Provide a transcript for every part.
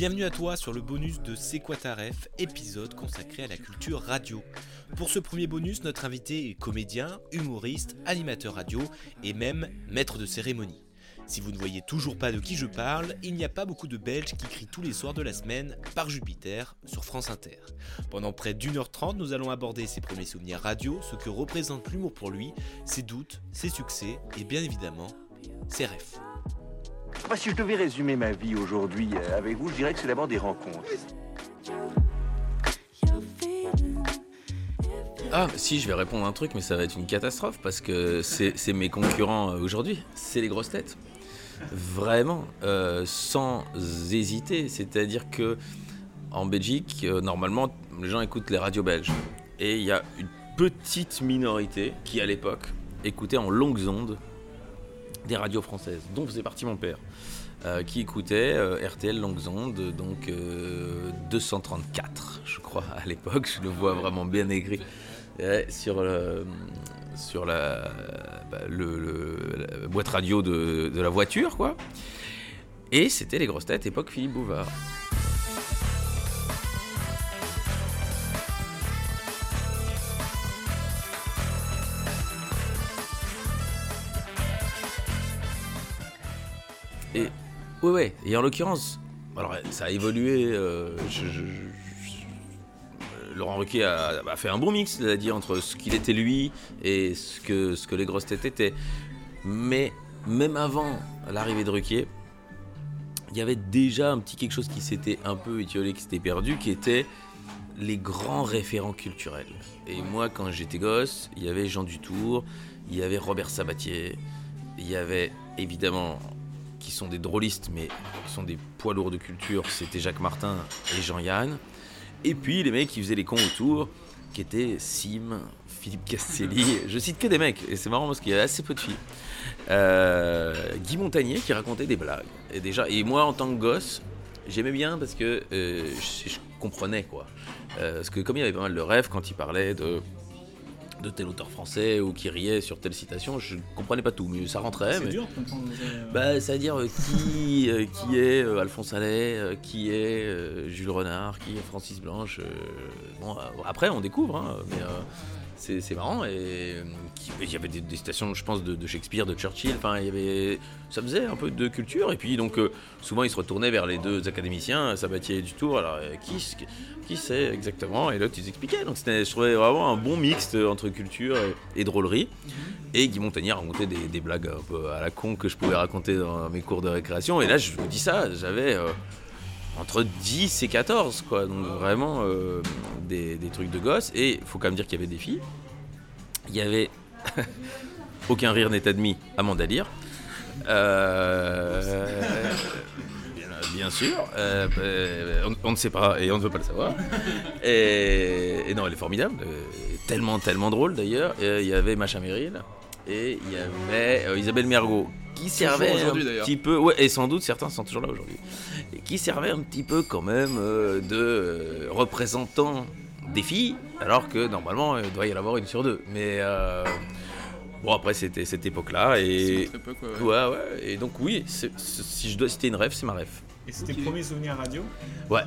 Bienvenue à toi sur le bonus de C'est quoi épisode consacré à la culture radio. Pour ce premier bonus, notre invité est comédien, humoriste, animateur radio et même maître de cérémonie. Si vous ne voyez toujours pas de qui je parle, il n'y a pas beaucoup de Belges qui crient tous les soirs de la semaine par Jupiter sur France Inter. Pendant près d'une heure trente, nous allons aborder ses premiers souvenirs radio, ce que représente l'humour pour lui, ses doutes, ses succès et bien évidemment ses rêves. Si je devais résumer ma vie aujourd'hui euh, avec vous, je dirais que c'est d'abord des rencontres. Ah, si, je vais répondre un truc, mais ça va être une catastrophe parce que c'est mes concurrents euh, aujourd'hui. C'est les grosses têtes. Vraiment, euh, sans hésiter. C'est-à-dire que en Belgique, normalement, les gens écoutent les radios belges. Et il y a une petite minorité qui, à l'époque, écoutait en longues ondes des radios françaises, dont faisait partie mon père, euh, qui écoutait euh, RTL longues ondes, donc euh, 234, je crois, à l'époque, je le vois vraiment bien écrit, euh, sur, sur la, bah, la boîte radio de, de la voiture, quoi. Et c'était les grosses têtes, époque Philippe Bouvard. Et ouais, ouais. Et en l'occurrence, alors ça a évolué. euh, je- je- je- je- Laurent Ruquier a, a fait un bon mix, c'est-à-dire entre ce qu'il était lui et ce que, ce que les grosses têtes étaient. Mais même avant l'arrivée de Ruquier, il y avait déjà un petit quelque chose qui s'était un peu étiolé, qui s'était perdu, qui était les grands référents culturels. Et moi, quand j'étais gosse, il y avait Jean Dutour, il y avait Robert Sabatier, il y avait évidemment qui sont des drôlistes, mais qui sont des poids lourds de culture, c'était Jacques Martin et Jean-Yann. Et puis les mecs qui faisaient les cons autour, qui étaient Sim, Philippe Castelli, je cite que des mecs, et c'est marrant parce qu'il y a assez peu de filles. Euh, Guy Montagnier qui racontait des blagues. Et déjà, et moi en tant que gosse, j'aimais bien parce que euh, je, comprenais quoi. Euh, parce que comme il y avait pas mal de rêves quand il parlait de de tel auteur français ou qui riait sur telle citation, je comprenais pas tout, mais ça rentrait. C'est mais- dur de comprendre. euh, bah, c'est-à-dire euh, qui, euh, qui est euh, Alphonse Allais, qui est Jules Renard, qui est Francis Blanche. bon, après, on découvre, hein, mais euh, c'est marrant. Et euh, il y avait des, des citations, je pense, de, Shakespeare, de Churchill. Ça faisait un peu de culture. Et puis, donc, euh, souvent, il se retournait vers les deux académiciens, Sabatier et Dutour. Alors, euh, qui, qui c'est exactement Et l'autre, ils expliquaient. Donc, je trouvais vraiment un bon mixte entre culture et, drôlerie. Et Guy Montagnier racontait des, des blagues un peu à la con que je pouvais raconter dans mes cours de récréation. Et là, je vous dis ça, j'avais entre 10 et 14, quoi. Donc vraiment euh, des, trucs de gosse. Et il faut quand même dire qu'il y avait des filles. Il y avait Aucun rire n'est admis, Amanda Lear. Euh, bien, sûr. Euh, on, ne sait pas et on ne veut pas le savoir. Et, non, elle est formidable. tellement, tellement drôle d'ailleurs. Il y avait Macha Merrill et il y avait euh, Isabelle Mergot qui servait un petit peu, ouais, et sans doute certains sont toujours là aujourd'hui, qui servait un petit peu quand même euh, de euh, représentant des filles, alors que normalement il doit y en avoir une sur deux. Mais euh, bon, après c'était cette époque-là et ouais. ouais, ouais, et donc oui, c'est- si je dois citer une rêve, c'est ma rêve. Et c'était Ok. le premier souvenir radio? Ouais.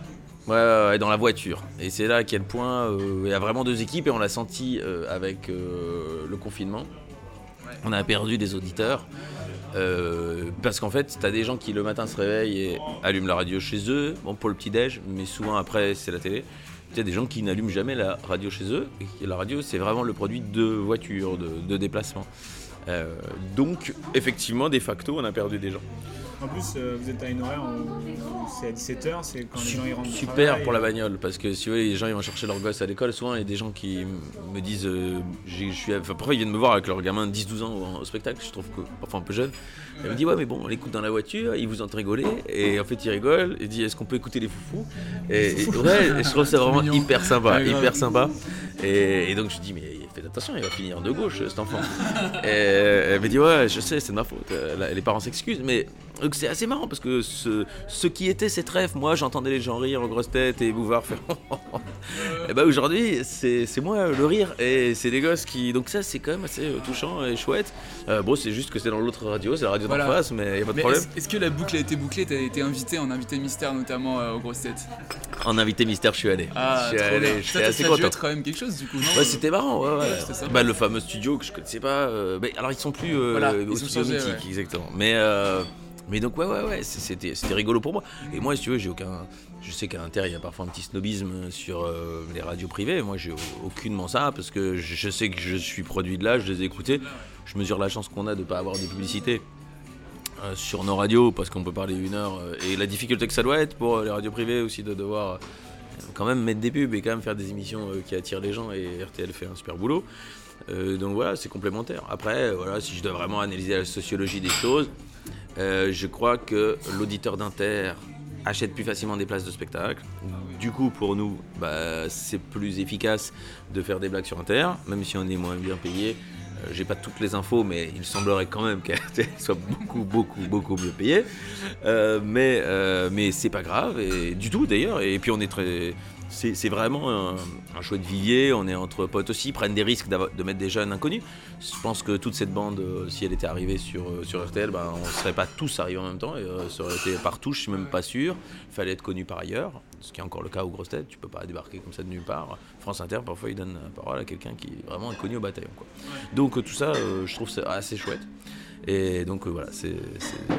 Ouais, ouais, ouais, dans la voiture. Et c'est là à quel point euh, il y a vraiment deux équipes et on l'a senti euh, avec euh, le confinement. On a perdu des auditeurs. euh, parce qu'en fait, t'as des gens qui le matin se réveillent et allument la radio chez eux, bon pour le petit-déj, mais souvent après c'est la télé. Il y a des gens qui n'allument jamais la radio chez eux. Et la radio, c'est vraiment le produit de voiture, de, de déplacement. Euh, donc, effectivement, de facto, on a perdu des gens. En plus, euh, vous êtes à une horaire où c'est à 17h, c'est quand les gens ils rentrent Super travail, pour la bagnole parce que si vous voulez, les gens ils vont chercher leur gosse à l'école. Souvent, il y a des gens qui m- me disent euh, j'ai- je suis, enfin, parfois ils viennent me voir avec leur gamin de 10-12 ans au, au spectacle. Je trouve que parfois un peu jeune. Elle me dit ouais mais bon on l'écoute dans la voiture, ils vous entendent rigoler et en fait ils rigolent. Il dit est-ce qu'on peut écouter les foufous? Et, et- ouais, et je trouve ça vraiment mignon. hyper sympa, Ouais, grave. hyper sympa. Et, et donc je dis mais faites attention, il va finir de gauche cet enfant. et elle me dit ouais je sais c'est de ma faute. Euh, là, Les parents s'excusent mais donc c'est assez marrant parce que ce, ce qui était cette rêve, moi j'entendais les gens rire en grosse tête et Bouvard faire. et bah aujourd'hui c'est moi le rire et c'est les gosses qui. Donc ça c'est quand même assez euh, touchant et chouette. Euh, bon c'est juste que c'est dans l'autre radio, c'est la radio Voilà. d'en face mais y a pas de Mais problème. est-ce que la boucle a été bouclée? T'as été invité en invité mystère notamment euh, aux grosses têtes. En invité mystère je suis allé. Ah, je suis allé, bien. Ça, ça, assez ça content. être quand même quelque chose du coup, non? Ouais, c'était marrant, ouais, ouais. Bah, le fameux studio que je connaissais pas. euh, mais alors, ils sont plus euh, Voilà, au studio mythique, exactement. Mais, euh, mais donc, ouais, ouais, ouais, c'était rigolo pour moi. Et moi, si tu veux, j'ai aucun. Je sais qu'à l'intérieur, il y a parfois un petit snobisme sur euh, les radios privées. Moi, j'ai aucunement ça parce que je sais que je suis produit de là, je les ai écoutés. Je mesure la chance qu'on a de ne pas avoir des publicités. euh, sur nos radios parce qu'on peut parler une heure euh, et la difficulté que ça doit être pour euh, les radios privées aussi de devoir quand même mettre des pubs et quand même faire des émissions qui attirent les gens et RTL fait un super boulot. Donc voilà, c'est complémentaire. Après, voilà, si je dois vraiment analyser la sociologie des choses, euh, je crois que l'auditeur d'Inter achète plus facilement des places de spectacle. Du coup, pour nous, bah, c'est plus efficace de faire des blagues sur Inter, même si on est moins bien payé. Euh, J'ai pas toutes les infos, mais il semblerait quand même qu'elle soit beaucoup, beaucoup, beaucoup mieux payée. Euh, mais euh, mais c'est pas grave, et du tout d'ailleurs. Et puis on est très. C'est vraiment un, un chouette vivier, on est entre potes aussi, ils prennent des risques de mettre des jeunes inconnus. Je pense que toute cette bande, euh, si elle était arrivée sur, euh, sur RTL, ben, on ne serait pas tous arrivés en même temps, et euh, ça aurait été par touche, je suis même pas sûr. Il fallait être connu par ailleurs, ce qui est encore le cas aux grosses têtes, tu peux pas débarquer comme ça de nulle part. France Inter, parfois, ils donnent la parole à quelqu'un qui est vraiment inconnu au bataillon. Quoi. Donc euh, tout ça, je trouve assez chouette. Et donc euh, voilà, c'est.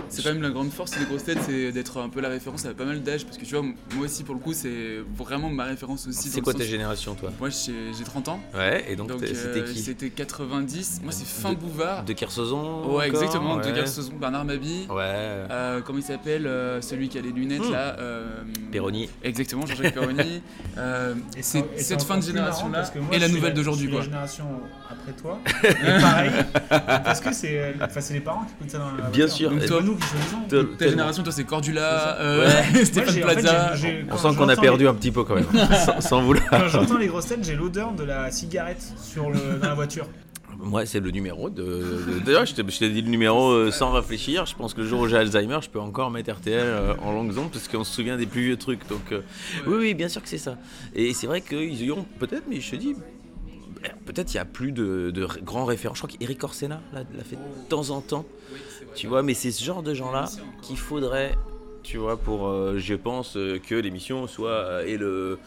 c'est- quand même la grande force des grosses têtes, c'est d'être un peu la référence à pas mal d'âge. Parce que tu vois, moi aussi, pour le coup, c'est vraiment ma référence aussi. C'est quoi ta génération, toi? Moi, j'ai j'ai 30 ans. Ouais, et donc, t'es- euh, c'était qui? C'était 90. Moi, c'est fin De- Bouvard. De Kersozon Ouais, encore exactement. De. Garçon, Bernard Mabie. Ouais. Euh, comment il s'appelle euh, Celui qui a les lunettes Hmm. là euh, Perroni. Exactement, Jean-Jacques Perroni. Euh, Et c'est et cette fin de génération là moi, et la nouvelle d'aujourd'hui quoi. La génération après toi. Et pareil. parce que c'est c'est les parents qui écoutent ça dans la Bien voiture. sûr. Donc toi, toi- nous qui choisissons. Te- Ta tellement. génération, toi, c'est Cordula, C'est euh, Stéphane j'ai- en fait, Plaza. On sent qu'on a perdu les- un petit peu quand même, sans, sans vouloir. Quand j'entends les grosses têtes, j'ai l'odeur de la cigarette sur le, dans la voiture. Moi, c'est le numéro de. D'ailleurs, je t'ai dit le numéro euh, sans réfléchir. Je pense que le jour où j'ai Alzheimer, je peux encore mettre RTL euh, en longue ondes parce qu'on se souvient des plus vieux trucs. Donc, euh, oui, oui, bien sûr que c'est ça. Et c'est vrai qu'ils y ont peut-être, mais je te dis. Peut-être il y a plus de, grands référents. Je crois qu'Eric Orsena l'a fait de temps en temps. Tu vois, mais c'est ce genre de gens-là qu'il faudrait, tu vois, pour, euh, je pense, euh, que l'émission soit euh, et le,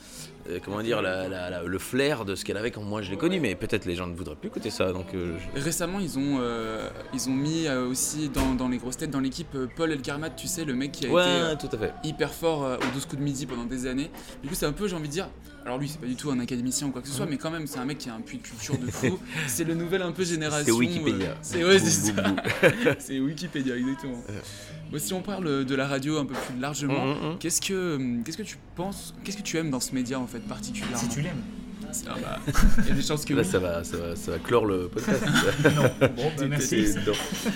comment dire, la- la- la- le flair de ce qu'elle avait quand moi je l'ai connue. Mais peut-être les gens ne voudraient plus écouter ça. Donc, euh, je- Récemment, ils ont, euh, ils ont mis euh, aussi dans, dans les grosses têtes, dans l'équipe, Paul Elkarmat, tu sais, le mec qui a ouais, été tout à fait. hyper fort aux 12 coups de midi pendant des années. Du coup, c'est un peu, j'ai envie de dire, alors lui, c'est pas du tout un académicien ou quoi que ce soit, mais quand même, c'est un mec qui a un puits de culture de fou. c'est le nouvel un peu génération. C'est Wikipédia. euh, c'est ouais, c'est ça. Wikipédia, exactement. Bon, si on parle de la radio un peu plus largement, Mm, mm, mm. qu'est-ce que qu'est-ce que tu penses, qu'est-ce que tu aimes dans ce média en fait particulièrement Si tu l'aimes. Ah bah, Il y a des chances que Là, oui. ça va, ça, va, ça va clore le podcast. Non. Bon, bah, merci.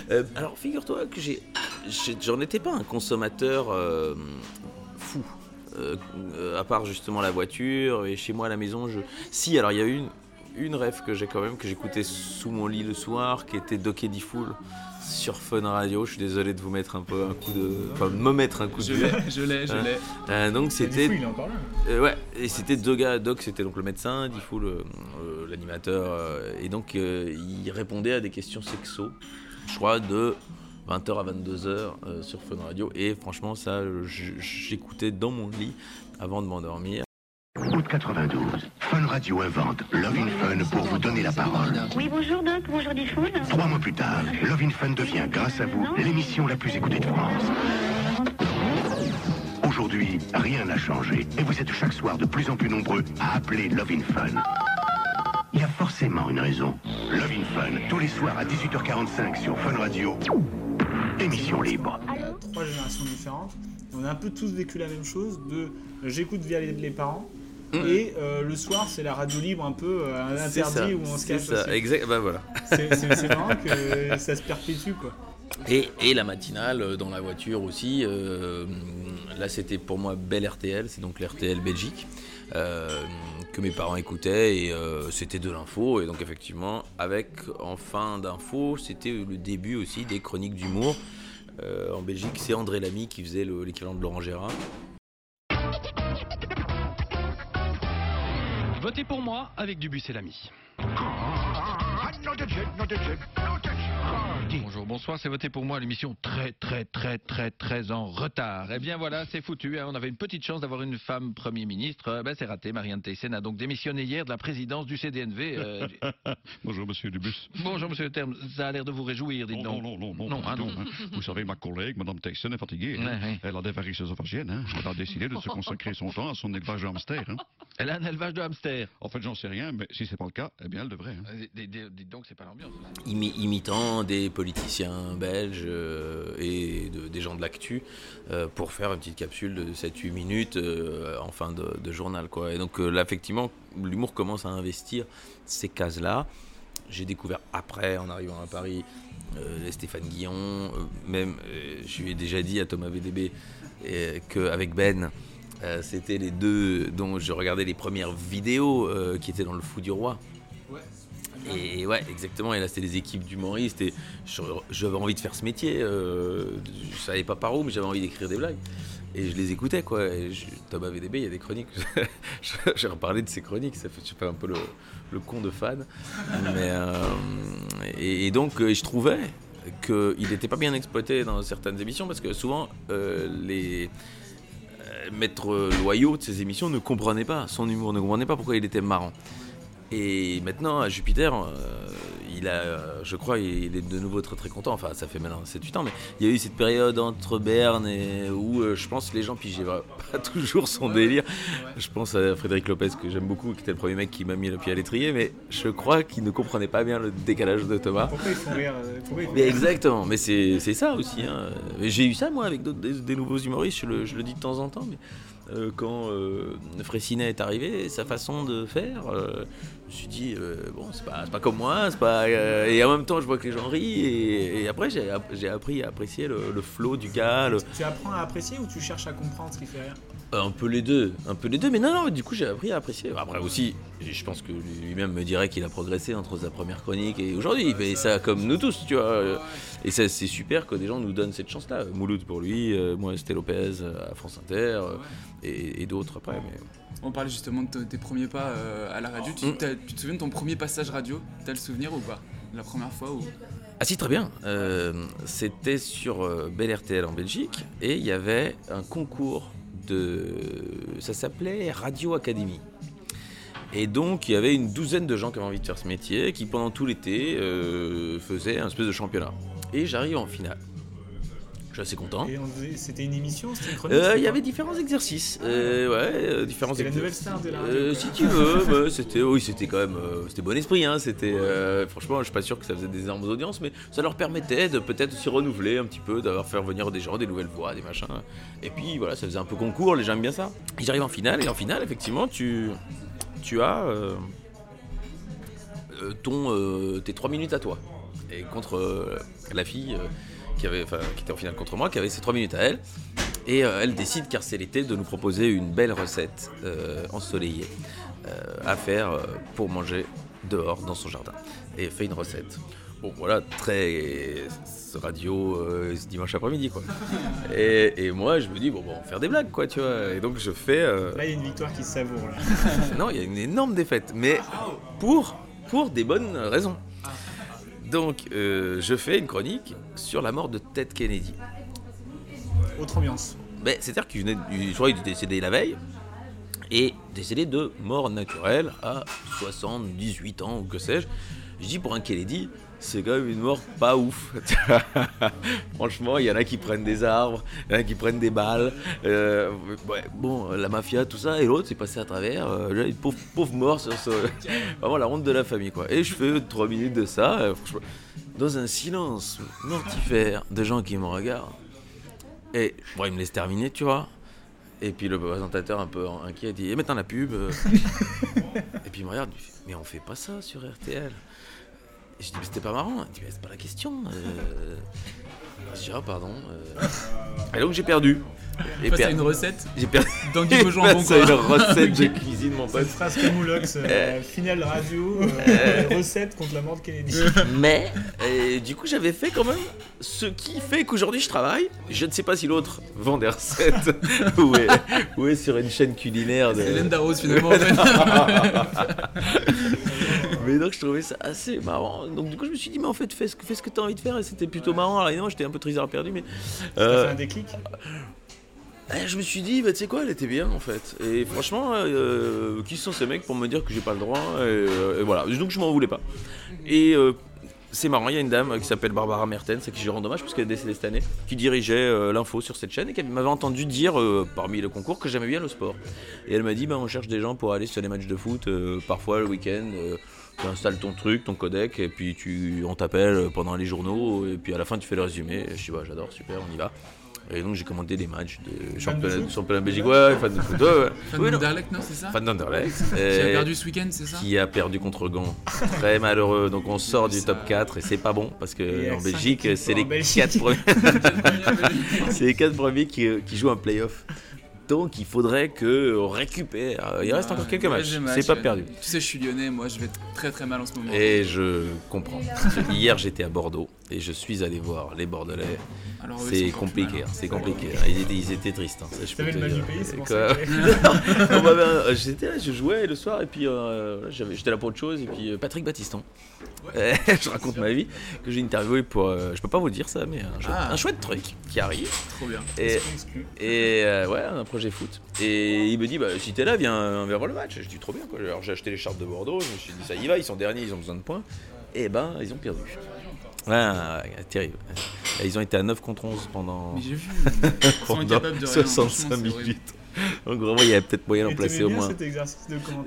Euh, alors, figure-toi que j'ai- j'en étais pas un consommateur euh, fou. Euh, euh, à part justement la voiture et chez moi à la maison, je. Si, alors il y a une, une rêve que j'ai quand même, que j'écoutais sous mon lit le soir, qui était Doké Fool sur Fun Radio. Je suis désolé de vous mettre un peu un coup de. Enfin, de me mettre un coup Je de. l'ai, je l'ai, je Hein. l'ai. Euh, donc c'était il est encore là. euh, ouais, et c'était deux gars. Doc, c'était donc le médecin, Diffou, le- euh, l'animateur. euh, et donc, euh, il répondait à des questions sexo, je crois, de 20h à 22h euh, sur Fun Radio. Et franchement, ça, j'écoutais dans mon lit avant de m'endormir. Août 92, Fun Radio invente Love in Fun pour vous donner la parole. Oui, bonjour Doc, bonjour Diffoul. Trois mois plus tard, Love in Fun devient, grâce à vous, l'émission la plus écoutée de France. Aujourd'hui, rien n'a changé et vous êtes chaque soir de plus en plus nombreux à appeler Love in Fun. il y a forcément une raison. Love in Fun, tous les soirs à 18h45 sur Fun Radio. Émission libre. Trois générations différentes. On a un peu tous vécu la même chose de euh, j'écoute via les, les parents. Et euh, le soir, c'est la radio libre un peu euh, ça, interdit où on se c'est cache ça, aussi. exact, bah voilà. C'est marrant que ça se perpétue quoi. Et, et la matinale dans la voiture aussi. euh, là, c'était pour moi Belle RTL, c'est donc l'RTL Belgique, euh, que mes parents écoutaient et euh, c'était de l'info. Et donc, effectivement, avec en fin d'info, c'était le début aussi des chroniques d'humour. Euh, en Belgique, c'est André Lamy qui faisait le- l'équivalent de Laurent Gérard. Votez pour moi avec Dubuis et l'ami. Bonjour, bonsoir, c'est Votez pour moi, l'émission très très très très très en retard. Eh bien voilà, c'est foutu, hein, on avait une petite chance d'avoir une femme Premier ministre, Euh, ben, c'est raté, Marianne Thyssen a donc démissionné hier de la présidence du CDNV. euh, Bonjour, monsieur Dubus. Bonjour monsieur le terme, ça a l'air de vous réjouir, dites Non, donc. non, non, non, Non, du non. tout, hein. Vous savez, ma collègue, Madame Tyson, est fatiguée. hein. Ouais, ouais. Elle a des varices œsophagiennes. Hein. Elle a décidé de se consacrer son temps à son élevage de hamster. Hein. Elle a un élevage de hamster. En fait, j'en sais rien, mais si c'est pas le cas, eh bien, elle devrait. hein. Euh, Dites donc, c'est pas l'ambiance. imi- des politiciens belges euh, et de- des gens de l'actu euh, pour faire une petite capsule de 7-8 minutes euh, en fin de, journal. Quoi. Et donc là, effectivement, l'humour commence à investir ces cases-là. J'ai découvert après, en arrivant à Paris, Stéphane Guillon, même, je lui ai déjà dit à Thomas VDB qu'avec Ben, c'était les deux dont je regardais les premières vidéos qui étaient dans le Fou du Roi. Et ouais, exactement. Et là, c'était des équipes d'humoristes. Et j'avais envie de faire ce métier. euh, je savais pas par où, mais j'avais envie d'écrire des blagues. Et je les écoutais, quoi. Et je, Thomas VDB, il y a des chroniques. Je- J'ai reparlé de ces chroniques. Ça fait, je fais un peu le, le con de fan. Mais, euh, et, et donc, euh, je trouvais qu'il n'était pas bien exploité dans certaines émissions parce que souvent, euh, les maîtres loyaux de ces émissions ne comprenaient pas son humour, ne comprenaient pas pourquoi il était marrant. Et maintenant, à Jupiter, euh, il a, euh, je crois, il est de nouveau très très content. Enfin, ça fait maintenant 7-8 ans, mais il y a eu cette période entre Berne et où euh, je pense que les gens pigeaient pas toujours son délire. Je pense à Frédéric Lopez, que j'aime beaucoup, qui était le premier mec qui m'a mis le pied à l'étrier, mais je crois qu'il ne comprenait pas bien le décalage de Thomas. Pourquoi ils font rire pourquoi ils font Mais exactement, mais c'est ça aussi. hein. J'ai eu ça moi avec des, des nouveaux humoristes, je le, je le dis de temps en temps, mais quand Fraissinet est arrivé, sa façon de faire, me suis dit, euh, bon, c'est pas, pas comme moi, c'est pas. euh, et en même temps, je vois que les gens rient, et, et après, j'ai app- j'ai appris à apprécier le, le flow du gars, le- Tu apprends à apprécier ou tu cherches à comprendre ce qui fait rire? Euh, un peu les deux, un peu les deux, mais non, non, du coup j'ai appris à apprécier. Après aussi, je pense que lui-même me dirait qu'il a progressé entre sa première chronique et aujourd'hui. Il fait ça comme nous tous, tu vois. Et ça, c'est super que des gens nous donnent cette chance-là. Mouloud pour lui, moi c'était Lopez à France Inter et, et d'autres après. Mais... On parlait justement de te- tes premiers pas euh, à la radio. Tu, Mm. tu te souviens de ton premier passage radio? T'as le souvenir ou pas? La première fois ou... Ah si, très bien. Euh, C'était sur euh, Bel RTL en Belgique et il y avait un concours de... Ça s'appelait Radio Academy. Et donc il y avait une douzaine de gens qui avaient envie de faire ce métier, qui pendant tout l'été euh, faisaient un espèce de championnat. Et j'arrive en finale. Je suis assez content. C'était une émission, c'était une chronique Euh, Il y avait différents exercices. Euh, ouais, euh, différents C'était la nouvelle exercices. star de la radio, Euh, si tu veux, bah, c'était, oui, c'était quand même, c'était bon esprit. Hein, c'était, franchement, je suis pas sûr que ça faisait des énormes audiences, mais ça leur permettait de peut-être se renouveler un petit peu, d'avoir faire venir des gens, des nouvelles voix, des machins. Et puis voilà, ça faisait un peu concours. Les gens aiment bien ça. Et j'arrive en finale, et en finale, effectivement, tu, tu as ton, tes trois minutes à toi. Et contre la fille qui, avait, enfin, qui était en finale contre moi, qui avait ses trois minutes à elle. Et euh, elle décide, car c'est l'été, de nous proposer une belle recette euh, ensoleillée euh, à faire pour manger dehors dans son jardin. Et elle fait une recette. Bon, voilà, très radio euh, ce dimanche après-midi, quoi. Et, et moi, je me dis, bon, bon, on va faire des blagues, quoi, tu vois. Et donc, je fais. euh, Là, il y a une victoire qui se savoure. Là. non, il y a une énorme défaite, mais pour, pour des bonnes raisons. Donc, euh, je fais une chronique sur la mort de Ted Kennedy. Autre ambiance. Ben, C'est-à-dire qu'il venait, je crois qu'il était décédé la veille, et décédé de mort naturelle à 78 ans, ou que sais-je. Je dis pour un Kennedy, c'est quand même une mort pas ouf. Franchement, il y en a qui prennent des arbres, il y en a qui prennent des balles. Euh, bon, la mafia, tout ça, et l'autre, c'est passé à travers. euh, une pauvre, pauvre mort sur ce. Vraiment la honte de la famille, quoi. Et je fais trois minutes de ça, euh, dans un silence mortifère de gens qui me regardent. Et bon, il me laisse terminer, tu vois. Et puis le présentateur, un peu inquiet, dit Et maintenant la pub euh. Et puis il me regarde, Mais on fait pas ça sur RTL. Je dis Mais c'était pas marrant. Il dit Mais c'est pas la question. euh. Je dis Ah, pardon. euh. Et donc j'ai perdu. Et Face à per- une recette J'ai perdu. d'anguille au jambon, quoi. une recette de cuisine, mon pote. Cette phrase Camoulox, euh, finale radio, euh, recette contre la mort de Kennedy. Mais et du coup, j'avais fait quand même ce qui fait qu'aujourd'hui je travaille. Je ne sais pas si l'autre vend des recettes ou, est, ou est sur une chaîne culinaire. De... C'est Hélène Darroze, finalement, en fait. mais donc je trouvais ça assez marrant. Donc du coup, je me suis dit, mais en fait, fais ce que, fais ce que tu as envie de faire et c'était plutôt marrant. Alors évidemment, j'étais un peu triste à perdu, mais. Ça euh, fait un déclic? Eh, je me suis dit, bah, tu sais quoi, elle était bien en fait. Et franchement, euh, qui sont ces mecs pour me dire que j'ai pas le droit et, euh, voilà. Donc je m'en voulais pas. Et euh, c'est marrant, il y a une dame qui s'appelle Barbara Mertens, à qui je rends hommage parce qu'elle est décédée cette année, qui dirigeait euh, l'info sur cette chaîne et qui m'avait entendu dire euh, parmi le concours que j'aimais bien le sport. Et elle m'a dit, bah, on cherche des gens pour aller sur les matchs de foot, euh, parfois le week-end. euh, tu installes ton truc, ton codec, et puis tu, on t'appelle pendant les journaux, et puis à la fin tu fais le résumé. Je dis, bah, j'adore, super, on y va. Et donc j'ai commandé des matchs de championnat, championnat de Belgique, ouais, fan de foot, ouais. Fan Oui, d'Anderlecht, non, c'est ça Fan d'Anderlecht. Qui a perdu ce week-end, c'est ça Qui a perdu contre Gand. Très malheureux. Donc on sort du top 4 et c'est pas bon parce que Et en Belgique, c'est les Belgique. 4 premiers. c'est les 4 premiers qui, qui jouent un playoff. Donc il faudrait que on récupère. Il reste encore quelques matchs. C'est pas ouais. perdu. Tu sais, je suis lyonnais, moi, je vais très très mal en ce moment. Et je comprends. Parce que Hier, j'étais à Bordeaux et je suis allé voir les Bordelais. C'est compliqué, hein, hein. c'est compliqué. hein. Ils étaient, ils étaient tristes. hein, ça, je peux te le mal dire. que- un- J'étais là, je jouais le soir et puis euh, j'avais- j'étais là pour autre chose. Et puis euh, Patrick Battiston, Euh, je raconte ma vie, que j'ai interviewé pour. euh, je peux pas vous dire ça, mais un, chouette- Ah. un chouette truc qui arrive. Trop bien. Et, euh, ouais, un projet foot. Et il me dit, bah, si t'es là, viens, viens voir le match. Je dis, trop bien. Quoi. Alors j'ai acheté les chartes de Bordeaux, je me suis dit, ça y va, ils sont derniers, ils ont besoin de points. Et ben, ils ont perdu. Ouais, ouais, terrible. Et Ils ont été à 9 contre 11 pendant, Mais vu. Ils sont pendant incapables de rien, 65 franchement, c'est horrible. minutes. Donc vraiment, il y avait peut-être moyen d'en placer au moins.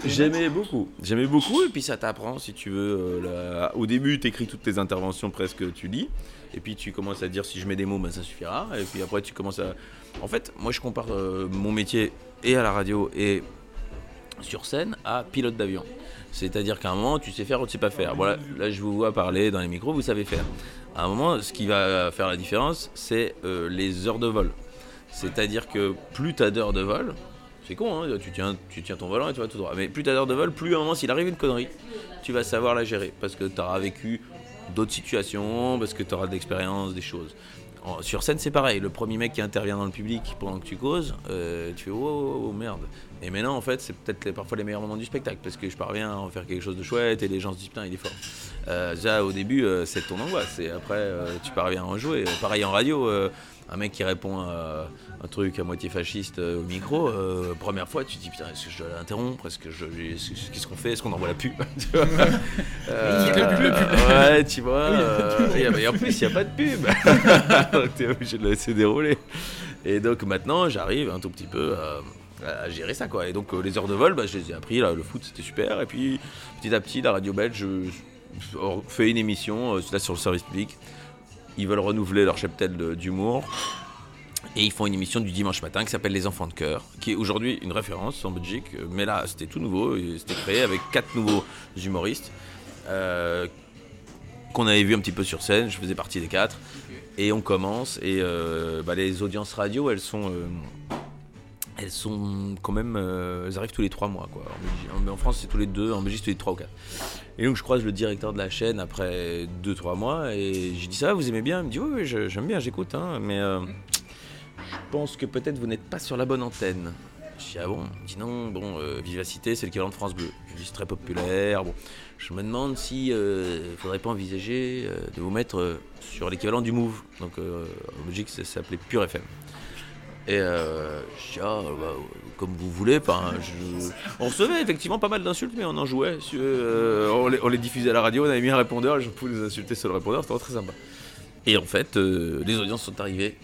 J'aimais beaucoup, j'aimais beaucoup et puis ça t'apprend si tu veux. euh, la- Au début, tu écris toutes tes interventions presque, tu lis et puis tu commences à dire si je mets des mots, ben, ça suffira. Et puis après, tu commences à. En fait, moi je compare euh, mon métier et à la radio et sur scène à pilote d'avion. C'est-à-dire qu'à un moment, tu sais faire ou tu sais pas faire. Voilà, là je vous vois parler dans les micros, vous savez faire. À un moment, ce qui va faire la différence, c'est euh, les heures de vol. C'est-à-dire que plus tu as d'heures de vol, c'est con, hein, tu, tiens, tu tiens ton volant et tu vas tout droit. Mais plus tu as d'heures de vol, plus à un moment, s'il arrive une connerie, tu vas savoir la gérer. Parce que tu auras vécu d'autres situations, parce que tu auras de l'expérience, des choses. Sur scène, c'est pareil. Le premier mec qui intervient dans le public pendant que tu causes, euh, tu fais oh, oh, merde. Et maintenant, en fait, c'est peut-être parfois les meilleurs moments du spectacle parce que je parviens à en faire quelque chose de chouette et les gens se disent putain, il est fort. Euh, déjà, au début, euh, c'est ton angoisse. Et après, euh, tu parviens à en jouer. Pareil en radio, un mec qui répond à un truc à moitié fasciste au micro, première fois, tu te dis putain, est-ce que je dois l'interrompre Est-ce que je. est-ce- Qu'est-ce qu'on fait Est-ce qu'on envoie la pub Tu vois. Ouais, tu vois. Et, en plus, il n'y a pas de pub. donc, t'es obligé de laisser dérouler. Et donc, maintenant, j'arrive un tout petit peu à, à gérer ça, quoi. Et donc, euh, les heures de vol, bah, je les ai appris. Là, le foot, c'était super. Et puis, petit à petit, la radio belge fait une émission, euh, là, sur le service public. Ils veulent renouveler leur cheptel d'humour. Et ils font une émission du dimanche matin qui s'appelle Les Enfants de Cœur, qui est aujourd'hui une référence en Belgique. Mais là, c'était tout nouveau. C'était créé avec quatre nouveaux humoristes euh, qu'on avait vu un petit peu sur scène. Je faisais partie des quatre. Et on commence. Et bah, les audiences radio, elles sont. Euh, elles sont quand même. euh, elles arrivent tous les trois mois. Quoi. En, en- France, c'est tous les deux. En Belgique, c'est tous les trois ou quatre. Et donc, je croise le directeur de la chaîne après deux, trois mois. Et j'ai dit Ça vous aimez bien? Il me dit Oui, oui, j'aime bien, j'écoute. hein, mais. euh, je pense que peut-être vous n'êtes pas sur la bonne antenne. Je dis ah bon? Il me dit non, bon, euh, Vivacité c'est l'équivalent de France Bleu. Je dis très populaire. Bon, je me demande si euh, il faudrait pas envisager euh, de vous mettre euh, sur l'équivalent du Move. Donc euh, en Belgique ça s'appelait Pure FM. Et euh, je dis, ah, bah, comme vous voulez. Enfin, je- On recevait effectivement pas mal d'insultes, mais on en jouait. euh, on, les, on les diffusait à la radio, on avait mis un répondeur, je pouvais les insulter sur le répondeur, c'était très sympa. Et en fait, euh, les audiences sont arrivées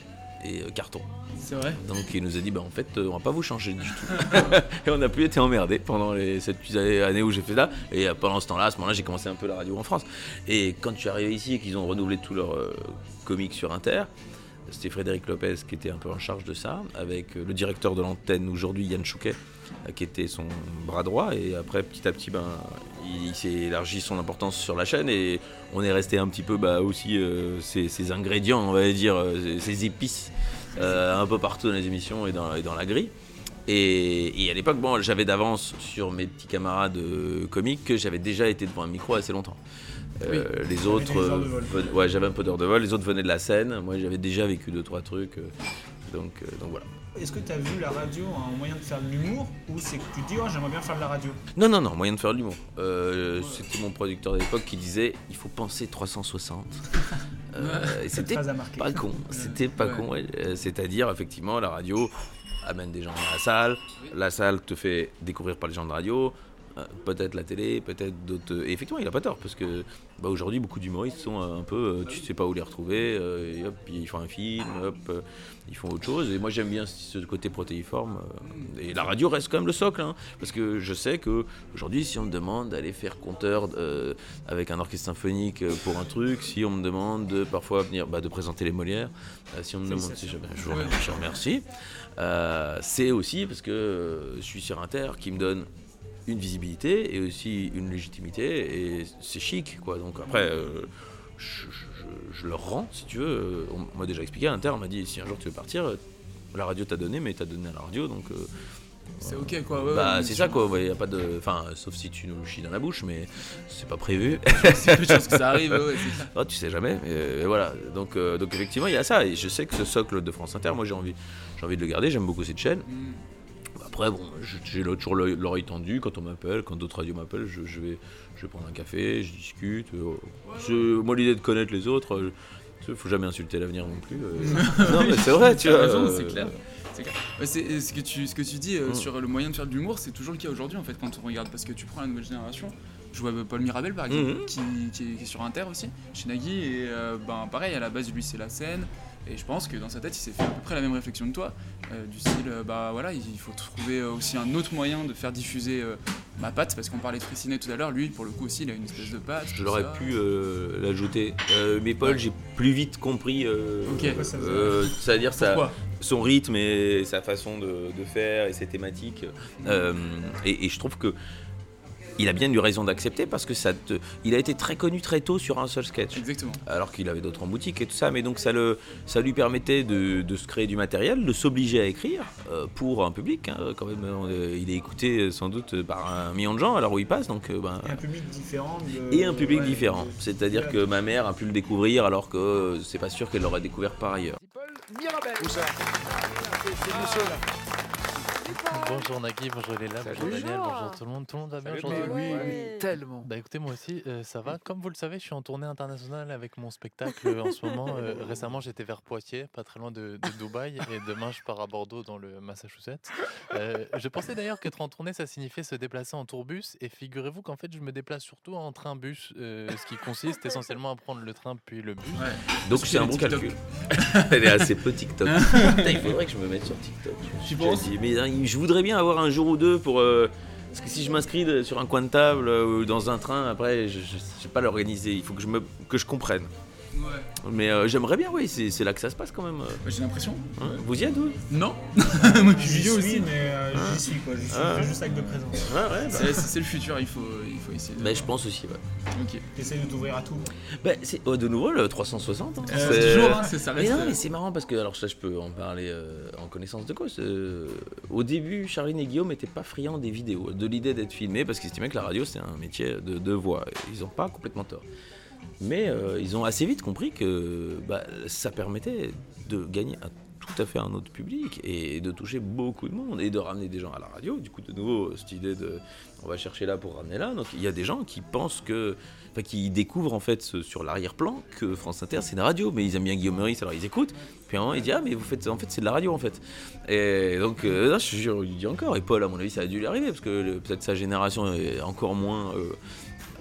et euh, carton. C'est vrai Donc il nous a dit, bah, en fait, euh, on va pas vous changer du tout. et on n'a plus été emmerdé pendant les 7 années où j'ai fait ça. Et pendant ce temps-là, à ce moment-là, j'ai commencé un peu la radio en France. Et quand je suis arrivé ici et qu'ils ont renouvelé tous leurs euh, comics sur Inter, c'était Frédéric Lopez qui était un peu en charge de ça, avec euh, le directeur de l'antenne aujourd'hui, Yann Chouquet, euh, qui était son bras droit. Et après, petit à petit, ben, il, s'est élargi son importance sur la chaîne et on est resté un petit peu bah, aussi euh, ces ingrédients, on va dire, euh, ces, ces épices, euh, un peu partout dans les émissions et dans, la grille. Et, et à l'époque, bon, j'avais d'avance sur mes petits camarades euh, comiques que j'avais déjà été devant un micro assez longtemps. Euh, Les autres, euh, ven- ouais, j'avais un peu d'heures de vol. Les autres venaient de la scène. Moi, j'avais déjà vécu deux trois trucs. euh, donc, euh, donc voilà. Est-ce que tu as vu la radio un moyen de faire de l'humour ou c'est que tu te dis oh j'aimerais bien faire de la radio? Non, non, non, moyen de faire de l'humour. C'était mon producteur de l'époque qui disait il faut penser 360. Euh, et C'était pas con. C'était pas Ouais. con. C'est-à-dire, effectivement, la radio amène des gens dans la salle. La salle te fait découvrir par les gens de radio. Euh, Peut-être la télé, peut-être d'autres. Et effectivement, il a pas tort parce que bah, aujourd'hui, beaucoup d'humoristes sont euh, un peu. euh, tu sais pas où les retrouver. euh, et hop, ils font un film, hop, euh, ils font autre chose. Et moi, j'aime bien ce côté protéiforme. euh, et la radio reste quand même le socle. hein, parce que je sais que aujourd'hui, si on me demande d'aller faire compteur euh, avec un orchestre symphonique euh, pour un truc, si on me demande de parfois venir bah, de présenter les Molières, euh, si on me demande si je, je vous remercie. Euh, c'est aussi parce que euh, je suis sur Inter qui me donne une visibilité et aussi une légitimité et c'est chic quoi. Donc après, euh, je, je- leur rends si tu veux. Euh, On m'a déjà expliqué à Inter, on m'a dit si un jour tu veux partir, euh, la radio t'a donné, mais t'as donné à la radio donc. euh, C'est ok quoi. ouais, bah ouais, c'est ça quoi, ouais, y a pas de, enfin sauf si tu nous chies dans la bouche, mais c'est pas prévu. C'est peu de chances que ça arrive, ouais, ouais. Oh, tu sais jamais, mais, voilà. Donc, euh, donc effectivement, il y a ça. Et je sais que ce socle de France Inter, moi j'ai envie, j'ai envie de le garder. J'aime beaucoup cette chaîne. Mm. Après, bon, j'ai toujours l'oreille tendue quand on m'appelle, quand d'autres radios m'appellent, je, je vais, je vais prendre un café, je discute. euh, moi, l'idée de connaître les autres, euh, il faut jamais insulter l'avenir non plus. euh. non, mais c'est vrai, tu vois. raison, c'est clair. C'est ce, que tu, ce que tu dis euh, Mm. sur le moyen de faire de l'humour, c'est toujours le cas aujourd'hui en fait quand on regarde. Parce que tu prends la nouvelle génération, je vois Paul Mirabel par exemple, Mhm. qui, qui est, qui est sur Inter aussi, chez Nagui, et euh, ben, pareil, à la base lui c'est la scène. Et je pense que dans sa tête, il s'est fait à peu près la même réflexion que toi, euh, du style, euh, bah voilà, il faut trouver euh, aussi un autre moyen de faire diffuser euh, ma patte, parce qu'on parlait de Fressinet tout à l'heure, lui pour le coup aussi, il a une espèce de patte. Je l'aurais pu euh, l'ajouter. Euh, mais Paul, j'ai plus vite compris. euh, Ok. Euh, C'est-à-dire ça, son rythme et sa façon de, de faire et ses thématiques. Euh, et, et je trouve que il a bien eu raison d'accepter parce que ça te, il a été très connu très tôt sur un seul sketch. Exactement. Alors qu'il avait d'autres en boutique et tout ça, mais donc ça, le, ça lui permettait de, de se créer du matériel, de s'obliger à écrire euh, pour un public. hein, quand même, euh, il est écouté euh, sans doute par un million de gens alors où il passe, donc euh, ben, Et un public différent. de- et un public ouais, différent. de- C'est-à-dire que ma mère a pu le découvrir alors que c'est pas sûr qu'elle l'aurait découvert par ailleurs. Bonjour Nagui, bonjour Léla, bonjour Daniel, bonjour tout le monde, tout le monde va bien aujourd'hui oui, oui, tellement. Bah écoutez moi aussi euh, ça va, comme vous le savez je suis en tournée internationale avec mon spectacle euh, en ce moment, Euh, récemment j'étais vers Poitiers, pas très loin de, de Dubaï et demain je pars à Bordeaux dans le Massachusetts. Euh, je pensais d'ailleurs qu'être en tournée ça signifiait se déplacer en tourbus et figurez-vous qu'en fait je me déplace surtout en train-bus, euh, ce qui consiste essentiellement à prendre le train puis le bus. Donc c'est un bon calcul. Elle est assez peu TikTok. Putain, il faudrait que je me mette sur TikTok. Dit, Mais euh, je voudrais bien avoir un jour ou deux pour. euh, parce que si je m'inscris sur un coin de table euh, ou dans un train, après, je ne sais pas l'organiser. Il faut que je, me, que je comprenne. Ouais. Mais euh, j'aimerais bien, oui, c'est c'est là que ça se passe quand même. euh. Bah, J'ai l'impression. Hein, Vous y êtes, vous? Non Moi, j'y J'y suis, aussi. mais euh, j'y suis quoi. J'y suis Ah. juste avec de présence. Ouais, ouais, bah. C'est c'est le futur, il faut, il faut essayer. de- Bah, je pense aussi, ouais. Ok. T'essayes de t'ouvrir à tout. Bah, c'est oh, de nouveau le 360. hein. Euh, C'est- toujours, hein, c'est- ça Mais reste- non, mais c'est marrant parce que, alors ça, je peux en parler euh, en connaissance de cause. Euh, au début, Charline et Guillaume n'étaient pas friands des vidéos, de l'idée d'être filmés parce qu'ils estimaient que la radio c'est un métier de, de voix. Ils n'ont pas complètement tort. Mais euh, ils ont assez vite compris que bah, ça permettait de gagner un tout à fait un autre public et de toucher beaucoup de monde et de ramener des gens à la radio. Du coup, de nouveau, cette idée de on va chercher là pour ramener là. Donc il y a des gens qui pensent que, enfin, qui découvrent en fait sur l'arrière-plan que France Inter c'est une radio, mais ils aiment bien Guillaume Meurice alors ils écoutent. Puis à un moment ils disent ah mais vous faites, en fait c'est de la radio en fait. Et donc euh, là, je sûr, il dit encore. Et Paul à mon avis ça a dû lui arriver parce que peut-être sa génération est encore moins euh,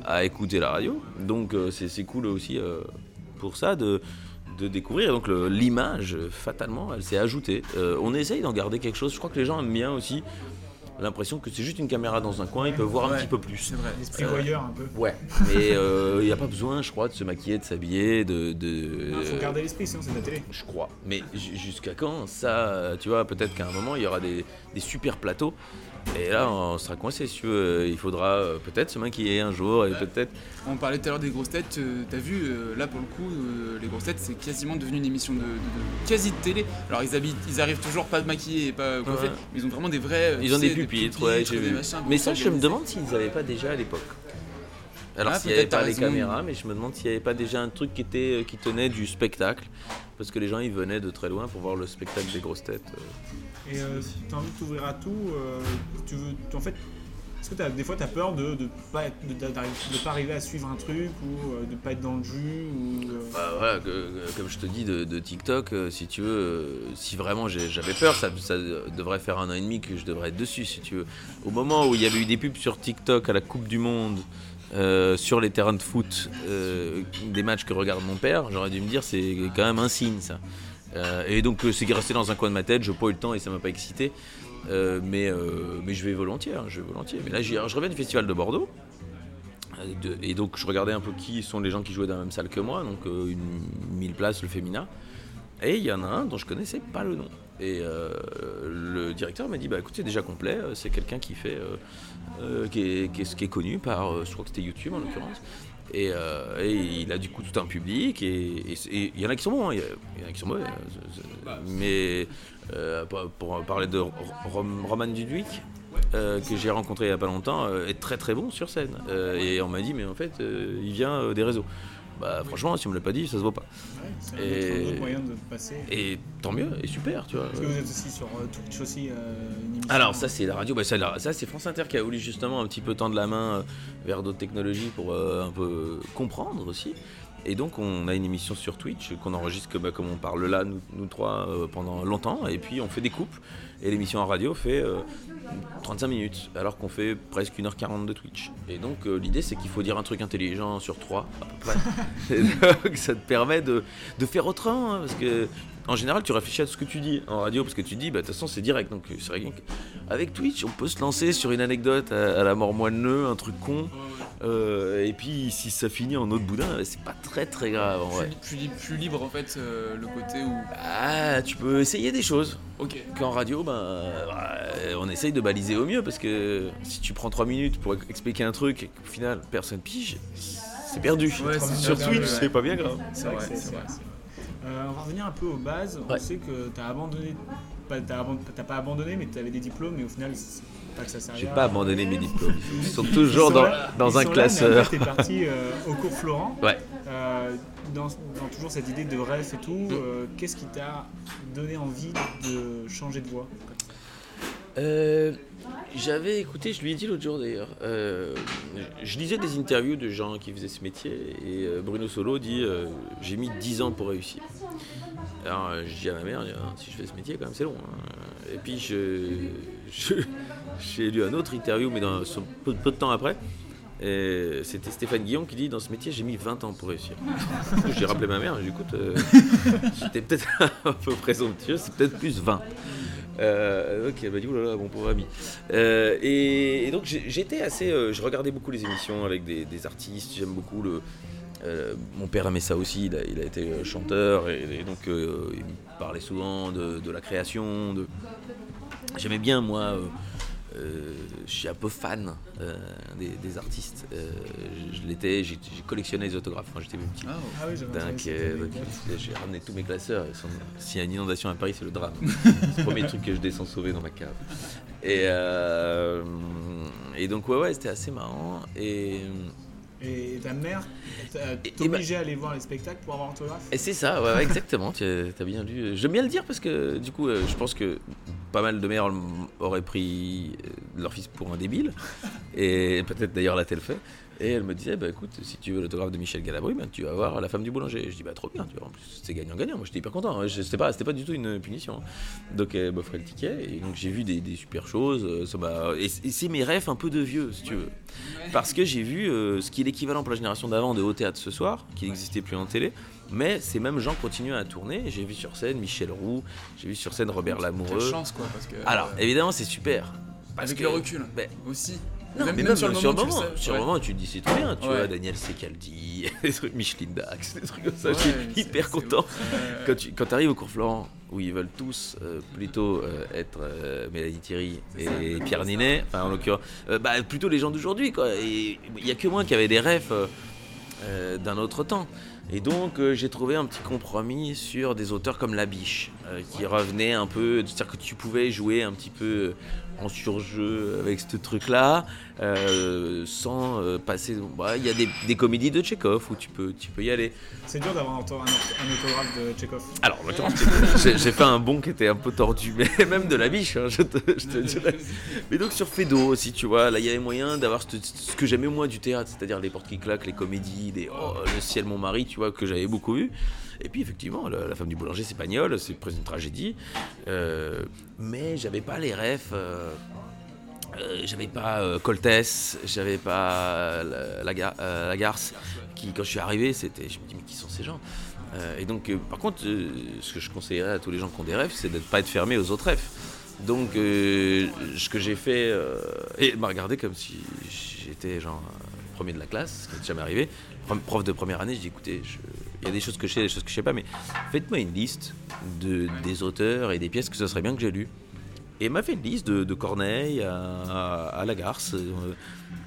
à écouter la radio. Donc euh, c'est c'est cool aussi euh, pour ça de de découvrir. Donc le- l'image, fatalement, elle s'est ajoutée. Euh, on essaye d'en garder quelque chose. Je crois que les gens aiment bien aussi l'impression que c'est juste une caméra dans un coin, ils peuvent voir un petit peu plus. C'est vrai. L'esprit Euh, voyeur un peu. Ouais, mais il n'y a pas besoin, je crois, de se maquiller, de s'habiller, de... de Il faut garder l'esprit, sinon c'est de la télé. je crois. Mais ju- jusqu'à quand Ça, tu vois, peut-être qu'à un moment, il y aura des, des super plateaux. Et là, on sera coincé, si tu veux. Il faudra euh, peut-être se maquiller un jour et peut-être... On parlait tout à l'heure des grosses têtes, euh, t'as vu, euh, là pour le coup, les grosses têtes c'est quasiment devenu une émission de, de- de- quasi de télé. Alors ils, habitent, ils arrivent toujours pas maquillés et pas coiffés, Ouais. mais ils ont vraiment des vrais. Ils ont des pupitres, ouais, j'ai vu. machins Mais ça, je me demande s'ils n'avaient pas déjà à l'époque. Alors, Ah, s'il n'y avait pas les caméras, mais je me demande s'il n'y avait pas déjà un truc qui, était, qui tenait du spectacle. Parce que les gens, ils venaient de très loin pour voir le spectacle des grosses têtes. Et euh, tu as envie de t'ouvrir à tout, euh, tu veux, en fait, est-ce que des fois tu as peur de ne pas, de, arriver à suivre un truc ou euh, de pas être dans le jus ou, Bah, comme je te dis de, TikTok, si tu veux, si vraiment j'avais peur, ça, devrait faire un an et demi que je devrais être dessus, si tu veux. Au moment où il y avait eu des pubs sur TikTok à la Coupe du Monde, sur les terrains de foot, des matchs que regarde mon père, j'aurais dû me dire c'est quand même un signe ça. Euh, et donc euh, c'est resté dans un coin de ma tête, je n'ai pas eu le temps et ça m'a pas excité. Euh, mais, mais je vais volontiers, hein, je vais volontiers. Mais là, je reviens du festival de Bordeaux. De- et donc, je regardais un peu qui sont les gens qui jouaient dans la même salle que moi, donc une 1000 places, le féminin. Et il y en a un dont je connaissais pas le nom. Et le directeur m'a dit bah écoute, c'est déjà complet, c'est quelqu'un qui fait. qui, est, connu par. je crois que c'était YouTube en l'occurrence. Et, euh, et il a du coup tout un public, et il y en a qui sont bons, hein, il y, en a qui sont mauvais. hein, mais euh, pour, parler de Rom- Roman Dudwick, euh, que j'ai rencontré il y a pas longtemps, est très très bon sur scène. Et on m'a dit, mais en fait, il vient des réseaux. Bah franchement, si on me l'a pas dit, ça se voit pas. ouais, Et- un moyen de passer. Et tant mieux, et super, tu vois. Est-ce que vous êtes aussi sur euh, Twitch aussi euh, une Alors ça c'est la radio, bah, ça, la- ça, c'est France Inter qui a voulu justement un petit peu tendre la main euh, vers d'autres technologies pour un peu comprendre aussi. Et donc on a une émission sur Twitch qu'on enregistre comme, comme on parle là, nous, nous trois, euh, pendant longtemps. Et puis on fait des coupes. Et l'émission en radio fait euh, 35 minutes, alors qu'on fait presque 1h40 de Twitch. Et donc euh, l'idée c'est qu'il faut dire un truc intelligent sur trois, à peu près. Et donc, ça te permet de, de faire autrement, hein, parce que en général tu réfléchis à tout ce que tu dis en radio, parce que tu dis, bah, de toute façon c'est direct, donc c'est rien que- Avec Twitch, on peut se lancer sur une anecdote à, à la mort moelleux, un truc con, euh, et puis si ça finit en autre boudin, c'est pas très très grave en vrai. Plus, plus li- plus libre en fait, euh, le côté où. Ah, tu peux essayer des choses. Ok. Qu'en radio, ben, euh, on essaye de baliser au mieux parce que si tu prends 3 minutes pour expliquer un truc et qu'au final personne pige, c'est perdu. Ouais, c'est Sur Twitch, c'est pas bien grave. C'est vrai vrai, c'est- c'est c'est vrai. Euh, on va revenir un peu aux bases. On Ouais. sait que tu as abandonné, pas, t'as abandonné, t'as pas abandonné, mais tu avais des diplômes, mais au final, c'est pas que ça servait J'ai à pas abandonné mes diplômes. Ils sont Ils toujours sont dans, là- dans un classeur. Après, t'es parti euh, au cours Florent. Ouais. Euh, dans, dans toujours cette idée de rêve et tout, Mm. euh, qu'est-ce qui t'a donné envie de changer de voie J'avais écouté, je lui ai dit l'autre jour d'ailleurs, euh, je lisais des interviews de gens qui faisaient ce métier et euh, Bruno Solo dit euh, J'ai mis 10 ans pour réussir. Alors je dis à ma mère, Ah, si je fais ce métier, quand même, c'est long. hein. Et puis j'ai lu un autre interview, mais dans, peu, de temps après. C'était Stéphane Guillon qui dit dans ce métier j'ai mis 20 ans pour réussir. J'ai rappelé ma mère, j'ai dit écoute, j'étais peut-être un peu présomptueux, c'est peut-être plus 20. Euh, ok, m'a dit oulala, mon pauvre ami. Euh, et, donc j'étais assez. euh, je regardais beaucoup les émissions avec des, artistes, j'aime beaucoup le. euh, mon père aimait ça aussi, il a, été chanteur et, donc il parlait souvent de, de la création. De... J'aimais bien moi. Euh, je suis un peu fan euh, des, des artistes. Euh, je je l'étais, j'ai collectionné les autographes quand j'étais petit. Ah, Ah oui, vu. J'ai ramené tous mes classeurs. sont- S'il y a une inondation à Paris, c'est le drame. c'est le premier truc que je descends sauver dans ma cave. Et, et donc, ouais, ouais, c'était assez marrant. Et, Et ta mère t'obligeait à aller voir les spectacles pour avoir un autographe? Et c'est ça, ouais, exactement, tu as bien lu. J'aime bien le dire parce que du coup, je pense que pas mal de mères auraient pris euh, leur fils pour un débile, et peut-être d'ailleurs l'a-t-elle fait. Et elle me disait, bah écoute, si tu veux l'autographe de Michel Galabru, ben, tu vas voir la femme du boulanger. Je dis, bah trop bien, tu vois, en plus c'est gagnant-gagnant. Moi j'étais hyper content, hein. C'était pas, pas du tout une punition. hein. Donc elle m'offrait le ticket, et donc j'ai vu des, des super choses. euh, Ça. Et, c'est mes rêves un peu de vieux, si tu veux. Parce que j'ai vu euh, ce qui est l'équivalent pour la génération d'avant de Au Théâtre ce soir, qui n'existait plus en télé, mais ces mêmes gens continuent à tourner. J'ai vu sur scène Michel Roux, j'ai vu sur scène Robert Lamoureux. Quelle chance, quoi, parce que, Alors, euh, évidemment, c'est super. Parce Avec que- le recul Ben, aussi. Non, Même- mais même sur le moment, tu sur ouais. moment, tu te dis c'est tout bien, tu Ouais. vois, Daniel Secaldi, des trucs Micheline Dax, des trucs comme ça. Ouais, c'est- hyper content. Quand tu quand arrives au cours Florent, où ils veulent tous euh, plutôt euh, être euh, Mélanie Thierry et Pierre Ninet, enfin en l'occurrence, bah, plutôt les gens d'aujourd'hui, quoi. Il y a que moi qui avait des rêves d'un autre temps. Et donc euh, j'ai trouvé un petit compromis sur des auteurs comme Labiche, euh, qui revenaient un peu, c'est-à-dire que tu pouvais jouer un petit peu en surjeu avec ce truc-là, euh, sans euh, passer. bah, Il y a des, des comédies de Tchekhov où tu peux, tu peux y aller. C'est dur d'avoir un, un auto- un autographe de Tchekhov. Alors, j'ai j'ai fait un bon qui était un peu tordu, mais même de la biche, hein, je, te, je te dirais. Mais donc sur Fedo aussi, tu vois, là il y avait moyen d'avoir ce, ce que j'aimais moins du théâtre, c'est-à-dire les portes qui claquent, les comédies, les oh, le ciel mon mari, tu vois, que j'avais beaucoup vu. Et puis effectivement, la, femme du boulanger, c'est Pagnol, c'est presque une tragédie. Euh, mais j'avais pas les refs. euh, euh, j'avais pas euh, Coltès, j'avais pas euh, la Garce, qui quand je suis arrivé, c'était, je me dis mais qui sont ces gens? Et donc, par contre, ce que je conseillerais à tous les gens qui ont des rêves, c'est de ne pas être fermé aux autres rêves. Donc, ce que j'ai fait, euh, et m'a regardé comme si j'étais genre premier de la classe, ce qui n'est jamais arrivé. Prof de première année, je dis écoutez, il y a des choses que je sais, des choses que je sais pas, mais faites-moi une liste de, des auteurs et des pièces que ce serait bien que j'ai lues. Et m'a fait une liste de, Corneille à, à, à euh,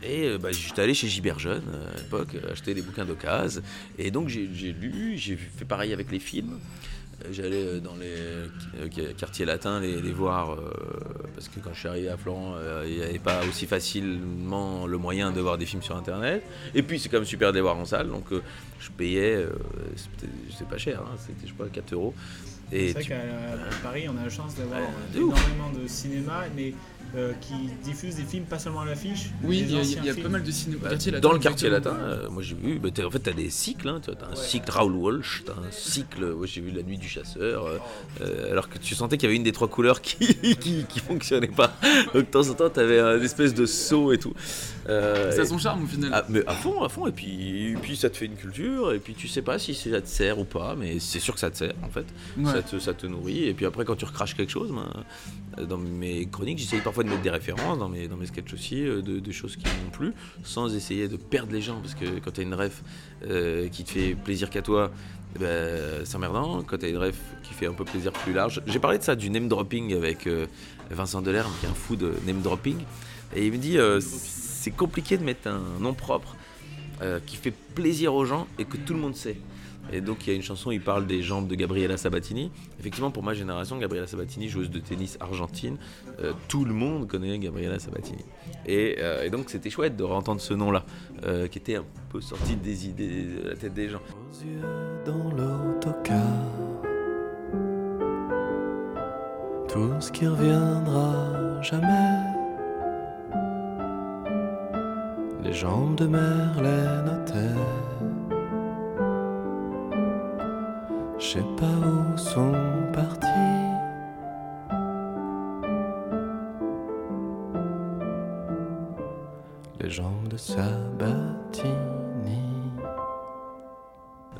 Et euh, bah, j'étais allé chez Giberjeune euh, à l'époque, acheter des bouquins d'occasion. Et donc j'ai lu, j'ai fait pareil avec les films. J'allais dans les qu- quartiers latins les, voir parce que quand je suis arrivé à Florent, euh, il n'y avait pas aussi facilement le moyen de voir des films sur internet. Et puis c'est quand même super de les voir en salle, donc euh, je payais, euh, c'était pas cher, hein, c'était je pas 4 euros. C'est vrai tu- qu'à Paris, on a la chance d'avoir énormément de cinéma, mais euh, qui diffusent des films pas seulement à l'affiche. Oui, il y a- anciens il y a films. pas mal de cinéma. Bah, quartier latin, dans le quartier latin, euh, moi j'ai vu, bah, t'as- en fait tu as des cycles, hein, tu as un cycle Raoul Walsh, tu as un cycle, ouais, j'ai vu La Nuit du Chasseur, euh, alors que tu sentais qu'il y avait une des trois couleurs qui, qui, qui fonctionnait pas. Donc de temps en temps tu avais un espèce de saut et tout. Euh, Ça a son charme au final. Ah, mais à fond, à fond, et puis, et puis ça te fait une culture, et puis tu sais pas si ça te sert ou pas, mais c'est sûr que ça te sert en fait. Ouais. Ça, te, ça te nourrit, et puis après quand tu recraches quelque chose, ben, dans mes chroniques, j'essaye parfois de mettre des références, dans mes, dans mes sketchs aussi, euh, de, de choses qui m'ont plu, sans essayer de perdre les gens, parce que quand tu as une ref euh, qui te fait plaisir qu'à toi, ben, c'est emmerdant. Quand tu as une ref qui fait un peu plaisir plus large. J'ai parlé de ça, du name dropping avec euh, Vincent Delerme, qui est un fou de name dropping, et il me dit euh, c'est compliqué de mettre un nom propre euh, qui fait plaisir aux gens et que tout le monde sait. Et donc il y a une chanson, il parle des jambes de Gabriela Sabatini. Effectivement, pour ma génération, Gabriela Sabatini, joueuse de tennis argentine, euh, tout le monde connaît Gabriela Sabatini. Et, euh, donc c'était chouette de entendre ce nom-là, qui était un peu sorti des idées de la tête des gens. Tout ce qui reviendra jamais. Les jambes de Merlin notaient. Je sais pas où sont partis. Les jambes de Sabatini.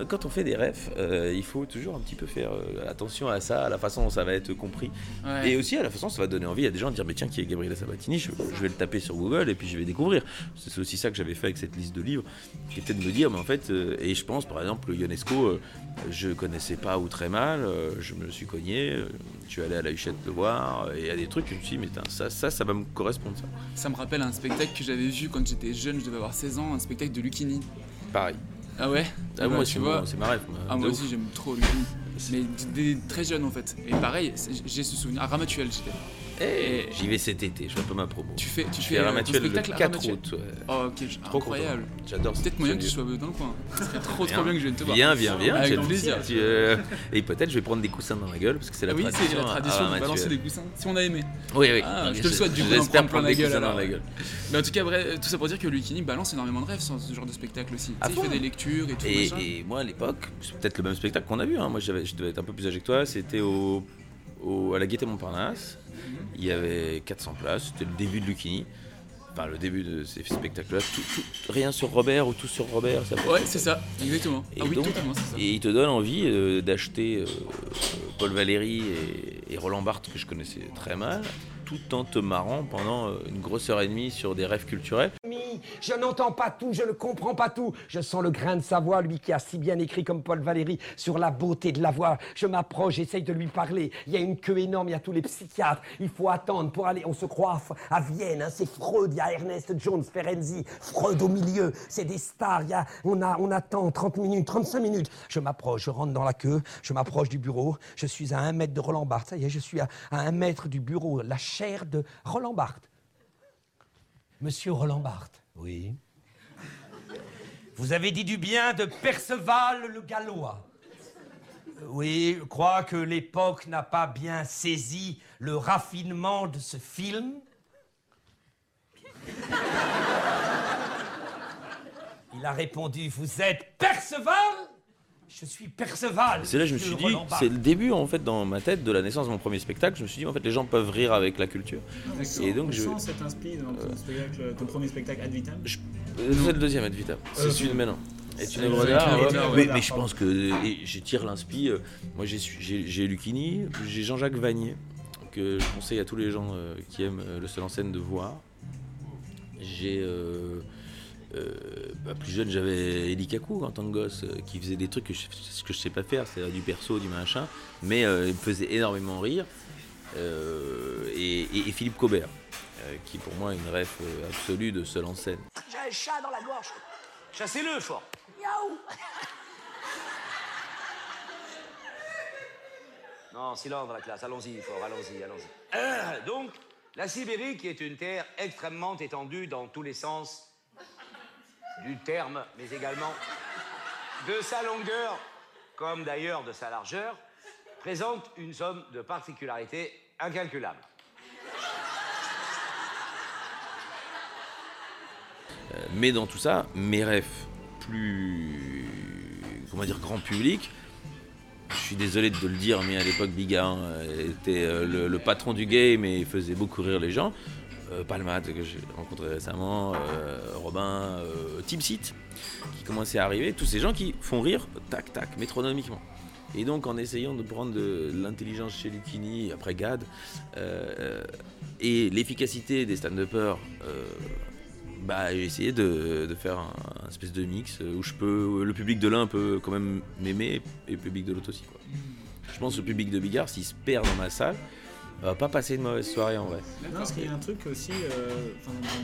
Quand on fait des refs, euh, il faut toujours un petit peu faire euh, attention à ça, à la façon dont ça va être compris. Ouais. Et aussi à la façon dont ça va donner envie à des gens de dire mais tiens qui est Gabriela Sabatini, je, je vais le taper sur Google et puis je vais découvrir. C'est aussi ça que j'avais fait avec cette liste de livres, qui était de me dire mais en fait, euh, et je pense par exemple le Ionesco, je connaissais pas ou très mal, je me suis cogné, je suis allé à la Huchette le voir, et il y a des trucs, je me suis dit mais ça, ça, ça va me correspondre ça. Ça me rappelle un spectacle que j'avais vu quand j'étais jeune, je devais avoir 16 ans, un spectacle de Lucini. Pareil. Ah ouais Ah, moi, bah, c'est tu vois. c'est ma rêve, moi, Ah, moi ouf. aussi, j'aime trop Lucini. Mais d- des- très jeune en fait. Et pareil, j'ai ce souvenir. À Ramatuel, j'étais. Eh, J'y vais cet été, je fais un peu ma promo. Tu fais, tu Je fais fais Ramatuel le spectacle à 4 Ramatuel août. ouais. Oh, ok, Trop incroyable. J'adore Peut-être moyen que tu sois dans le coin. Ce serait trop trop bien que je vienne te voir. Viens, viens, viens. Avec plaisir. tu- euh, et peut-être je vais prendre des coussins dans la gueule parce que c'est la oui, tradition. c'est la tradition à de balancer des coussins. Si on a aimé. Oui, oui. Ah, je te le souhaite du coup prendre plein la gueule. dans la gueule. Mais en tout cas, tout ça pour dire que Lucini balance énormément de rêves sur ce genre de spectacle aussi. Il fait des lectures et tout. Et, moi à l'époque, c'est peut-être le même spectacle qu'on a vu. hein. Moi je devais être un peu plus âgé que toi. C'était au, au- à la Gaîté Montparnasse. Il y avait 400 places. C'était le début de Lucchini. Enfin le début de ces spectacles-là. Tout- tout- rien sur Robert ou tout sur Robert. Ça Ouais, c'est ça, exactement. Et ah oui, donc- totalement, c'est ça. Et il te donne envie euh, d'acheter euh, Paul Valéry et, et Roland Barthes que je connaissais très mal, tout en te marrant pendant euh, une grosse heure et demie sur des rêves culturels. Je n'entends pas tout, je ne comprends pas tout. Je sens le grain de sa voix, lui qui a si bien écrit comme Paul Valéry sur la beauté de la voix. Je m'approche, j'essaye de lui parler. Il y a une queue énorme, il y a tous les psychiatres. Il faut attendre pour aller. On se croit à, Vienne, hein, c'est Freud, il y a Ernest Jones, Ferenczi, Freud au milieu. C'est des stars. on attend 30 minutes, 35 minutes. Je m'approche, je rentre dans la queue, je m'approche du bureau. Je suis à un mètre de Roland Barthes. Ça y est, je suis à, à un mètre du bureau, la chair de Roland Barthes. Monsieur Roland Barthes. Oui. Vous avez dit du bien de Perceval le Gallois. Euh, Oui, je crois que l'époque n'a pas bien saisi le raffinement de ce film. Il a répondu Vous êtes Perceval Je suis Perceval. C'est là que je me suis dit, c'est le début en fait dans ma tête de la naissance de mon premier spectacle. Je me suis dit en fait les gens peuvent rire avec la culture. Et donc on je. sent cet inspire dans ton, spectacle, ton premier spectacle Ad Vitam. Euh, C'est le deuxième Ad Vitam. C'est Euh, celui de maintenant. C'est c'est ouais. œuvre Mais, mais je pense que et je tire l'inspi. euh, Moi j'ai su- j'ai j'ai Lucchini, j'ai Jean-Jacques Vanier que je conseille à tous les gens euh, qui aiment euh, le seul en scène de voir. J'ai euh, bah, plus jeune j'avais Eli Kaku en tant que gosse euh, qui faisait des trucs que je, ce que je sais pas faire, c'est du perso, du machin, mais euh, il me faisait énormément rire. Euh, et, et- et Philippe Cobert, euh, qui pour moi est une ref euh, absolue de seul en scène. J'ai un chat dans la gorge. Chassez-le fort. Miaou Non, silence dans la classe. Allons-y fort, allons-y, allons-y. Euh, donc, la Sibérie, qui est une terre extrêmement étendue dans tous les sens du terme, mais également de sa longueur, comme d'ailleurs de sa largeur, présente une somme de particularités incalculables. Euh, mais dans tout ça, mes rêves plus, comment dire, grand public, je suis désolé de le dire, mais à l'époque, Bigarin euh, était euh, le patron du game et faisait beaucoup rire les gens. Euh, que j'ai rencontré récemment, euh, Robin, euh, Seat, qui commençait à arriver, tous ces gens qui font rire, tac, tac, métronomiquement. Et donc, en essayant de prendre de l'intelligence chez Lucchini, après Gad, euh, et l'efficacité des stand-uppers, bah, j'ai essayé de, faire un, espèce de mix où je peux, le public de l'un peut quand même m'aimer et le public de l'autre aussi. Je pense que le public de Bigard, s'il se perd dans ma salle, va pas passer une mauvaise soirée en vrai. Non, parce qu'il y a un truc aussi, euh,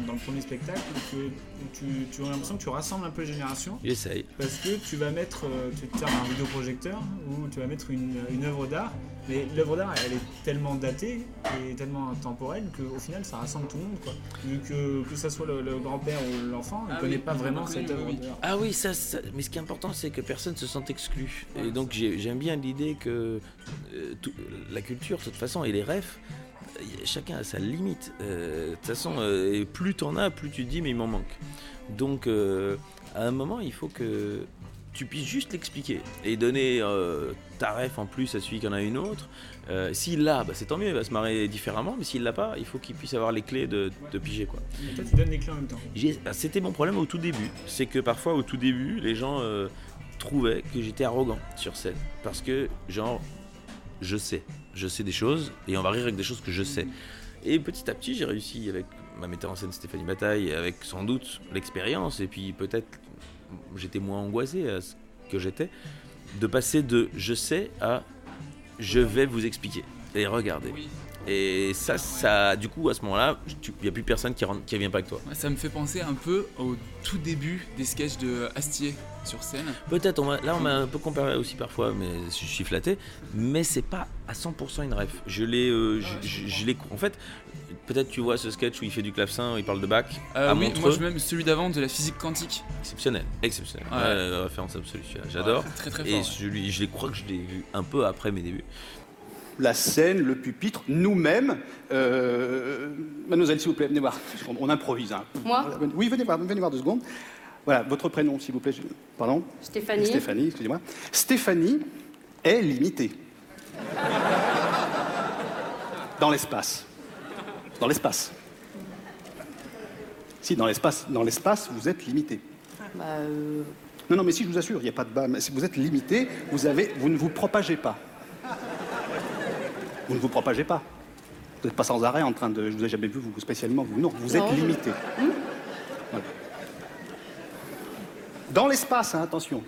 dans, le premier spectacle, que tu, tu as l'impression que tu rassembles un peu les générations. J'essaye. Parce que tu vas mettre, euh, tu te un vidéoprojecteur ou tu vas mettre une, une œuvre d'art, mais l'œuvre d'art elle est tellement datée et tellement intemporelle qu'au final ça rassemble tout le monde. Quoi. Vu que, que ça soit le, le grand-père ou l'enfant, il ne Ah connaît oui, pas vraiment cette œuvre oui. d'art. Ah oui, ça, ça- mais ce qui est important, c'est que personne se sente exclu. Et donc j'ai- j'aime bien l'idée que euh, tout- la culture, de toute façon, et les refs, euh, chacun a sa limite. Euh, De toute façon, euh, plus t'en as, plus tu te dis, mais il m'en manque. Donc euh, à un moment, il faut que tu puisses juste l'expliquer et donner euh, ta ref en plus à celui qui en a une autre. Euh, s'il l'a, bah, c'est tant mieux, il va se marrer différemment, mais s'il l'a pas, il faut qu'il puisse avoir les clés de, de piger. quoi. Et toi tu donnes les clés en même temps. Bah, C'était mon problème au tout début. C'est que parfois, au tout début, les gens euh, trouvaient que j'étais arrogant sur scène. Parce que, genre, je sais. Je sais des choses et on va rire avec des choses que je sais. Et petit à petit, j'ai réussi avec ma metteur en scène Stéphanie Bataille, avec sans doute l'expérience et puis peut-être j'étais moins angoissé à ce que j'étais, de passer de je sais à je vais vous expliquer. Et regardez. Et ça, ça, du coup, à ce moment-là, il n'y a plus personne qui rentre, qui vient pas avec toi. Ça me fait penser un peu au tout début des sketchs de Astier sur scène. Peut-être, on là on m'a un peu comparé aussi parfois, mais je suis flatté. Mais c'est pas à 100% une ref. Je l'ai, euh, je, je- je l'ai, en fait, peut-être tu vois ce sketch où il fait du clavecin, où il parle de bac. Euh, à oui, Montreux. moi je même celui d'avant de la physique quantique. Exceptionnel, exceptionnel. Ouais. Ouais, la référence absolue, j'adore. Ouais, très, très Et fort, celui, je crois que je l'ai vu un peu après mes débuts. la scène, le pupitre, nous-mêmes. Euh, mademoiselle, s'il vous plaît, venez voir. On, on improvise. hein. Moi Oui, venez voir, venez voir deux secondes. Voilà, votre prénom, s'il vous plaît. Pardon Stéphanie. Stéphanie, excusez-moi. Stéphanie est limitée. Dans l'espace. Dans l'espace. Si, dans l'espace, dans l'espace, vous êtes limité. Bah, euh, Non, non, mais si, je vous assure, il n'y a pas de bas. Mais si vous êtes limité, vous, avez, vous ne vous propagez pas. Vous ne vous propagez pas. Vous n'êtes pas sans arrêt en train de. Je vous ai jamais vu, vous spécialement, vous. Non, vous êtes Non, je- limité. Voilà. Dans l'espace, hein, attention.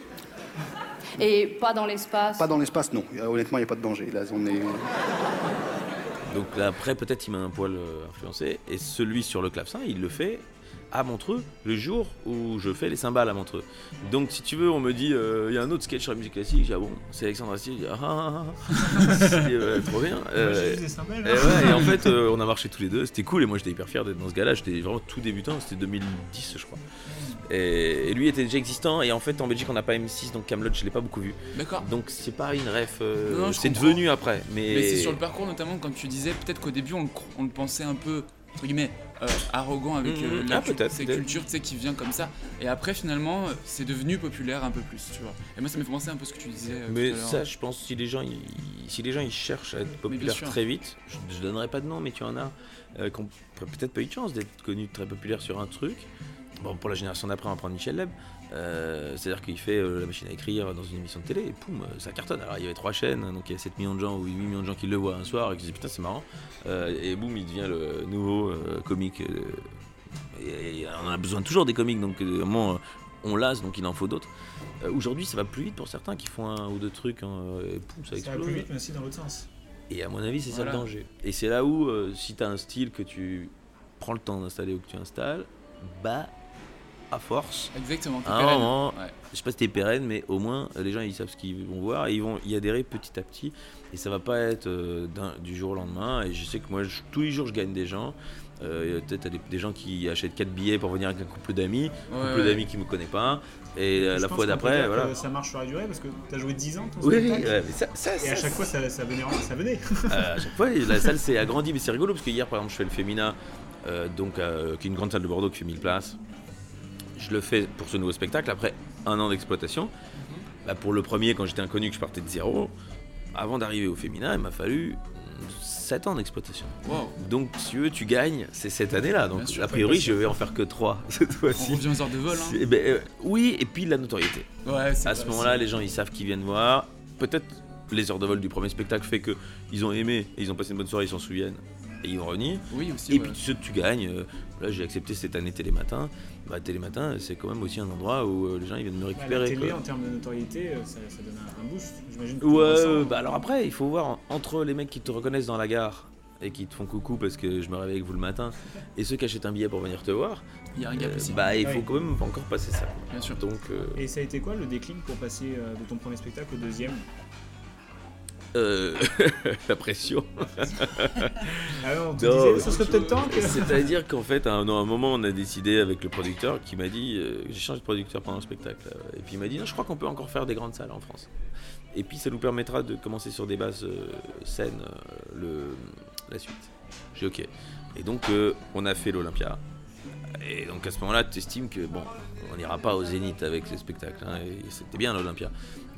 Et pas dans l'espace. Pas dans l'espace, non. Euh, Honnêtement, il n'y a pas de danger. Là, on est. Donc là, après, peut-être il m'a un poil euh, influencé. Et celui sur le clavecin, il le fait à Montreux, le jour où je fais les cymbales à Montreux. Donc si tu veux, on me dit, euh, il y a un autre sketch sur la musique classique. Dis, ah bon, c'est Alexandre Astier. Dis, ah, ah, ah. Dis, euh, trop bien. Moi, j'ai cymbales, et, hein. ouais, et en fait, euh, on a marché tous les deux. C'était cool. Et moi, j'étais hyper fier d'être dans ce gars-là. J'étais vraiment tout débutant. C'était 2010, je crois. Et, et lui était déjà existant. Et en fait, en Belgique, on n'a pas M6, donc Camelot, je l'ai pas beaucoup vu. D'accord. Donc c'est pas une ref. euh, c'est devenu après. Mais, Mais c'est sur le parcours notamment quand tu disais peut-être qu'au début on le, on le pensait un peu entre guillemets euh, arrogant avec euh, Mhm. la Ah, qui vient comme ça et après finalement euh, c'est devenu populaire un peu plus tu vois et moi ça me fait penser un peu ce que tu disais euh, Mais tout à l'heure. ça, je pense, si les gens, ils, si les gens, ils cherchent à être populaires très vite, je, je donnerai pas de nom, mais tu en as qui ont peut-être pas eu de chance d'être connus très populaires sur un truc. Bon, pour la génération d'après, on va prendre Michel Leb. Euh, C'est-à-dire qu'il fait euh, la machine à écrire dans une émission de télé et poum, euh, ça cartonne. Alors il y avait trois chaînes, donc il y a 7 millions de gens ou 8 millions de gens qui le voient un soir et qui se disent putain c'est marrant. Euh, et boum, il devient le nouveau comique. et, et on en a besoin toujours des comiques, donc euh, on lasse, donc il en faut d'autres. Aujourd'hui, ça va plus vite pour certains qui font un ou deux trucs, hein, et poum, ça Ça va explose. plus vite, mais aussi dans l'autre sens. Et à mon avis, c'est ça le danger. Et c'est là où, si tu as un style que tu prends le temps d'installer ou que tu installes, bah, à force, Exactement, à un pérenne. moment, Ouais. je sais pas si t'es pérenne, mais au moins, euh, les gens, ils savent ce qu'ils vont voir et ils vont y adhérer petit à petit. Et ça va pas être euh, du jour au lendemain. Et je sais que moi, je- tous les jours, je gagne des gens. Euh, Peut-être des, des gens qui achètent 4 billets pour venir avec un couple d'amis, Ouais, couple ouais. d'amis qui me connaît pas. Et la fois d'après, voilà. Ça marche sur la durée parce que tu as joué 10 ans ton Oui, spectacle. ouais, mais ça- ça, Et à chaque fois, ça, venait. Ça venait. Euh, à chaque fois, la salle s'est agrandie, mais c'est rigolo parce que hier, par exemple, je fais le Femina, euh, donc, qui est une grande salle de Bordeaux qui fait 1000 places. Je le fais pour ce nouveau spectacle après un an d'exploitation. Bah, pour le premier, quand j'étais inconnu, que je partais de zéro, avant d'arriver au Femina, il m'a fallu 7 ans d'exploitation. Wow. Donc, si tu veux, tu gagnes, c'est cette année-là. Donc, sûr, a priori, je vais en faire que 3 cette fois-ci. On revient aux heures de vol, hein. Ben, euh, oui, et puis la notoriété. Ouais, à ce moment-là, les gens ils savent qu'ils viennent voir. Peut-être les heures de vol du premier spectacle fait que ils ont aimé, et ils ont passé une bonne soirée, ils s'en souviennent et ils vont revenir. Oui, aussi, Et ouais. puis ceux que tu gagnes, euh, là j'ai accepté cette année Télématin. Bah, Télématin, c'est quand même aussi un endroit où euh, les gens ils viennent me Bah, récupérer. la télé, quoi. en termes de notoriété, euh, ça, ça donne un, un boost. J'imagine Ouais, euh, bah alors après, il faut voir entre les mecs qui te reconnaissent dans la gare et qui te font coucou parce que je me réveille avec vous le matin et ceux qui achètent un billet pour venir te voir, Il y a un gap euh, aussi. bah il faut quand même encore passer ça. Bien sûr. Donc euh, Et ça a été quoi le déclic pour passer euh, de ton premier spectacle au deuxième? Euh, la pression. Ah non, Non, ce serait peut-être temps que- C'est-à-dire qu'en fait, à un, à un moment, on a décidé avec le producteur qui m'a dit euh, j'ai changé de producteur pendant le spectacle. euh, et puis il m'a dit non, je crois qu'on peut encore faire des grandes salles en France. Et puis ça nous permettra de commencer sur des bases euh, saines le, la suite. J'ai ok. Et donc on a fait l'Olympia. Et donc à ce moment-là, tu estimes que bon, on n'ira pas au Zénith avec ces spectacles. hein, et c'était bien l'Olympia.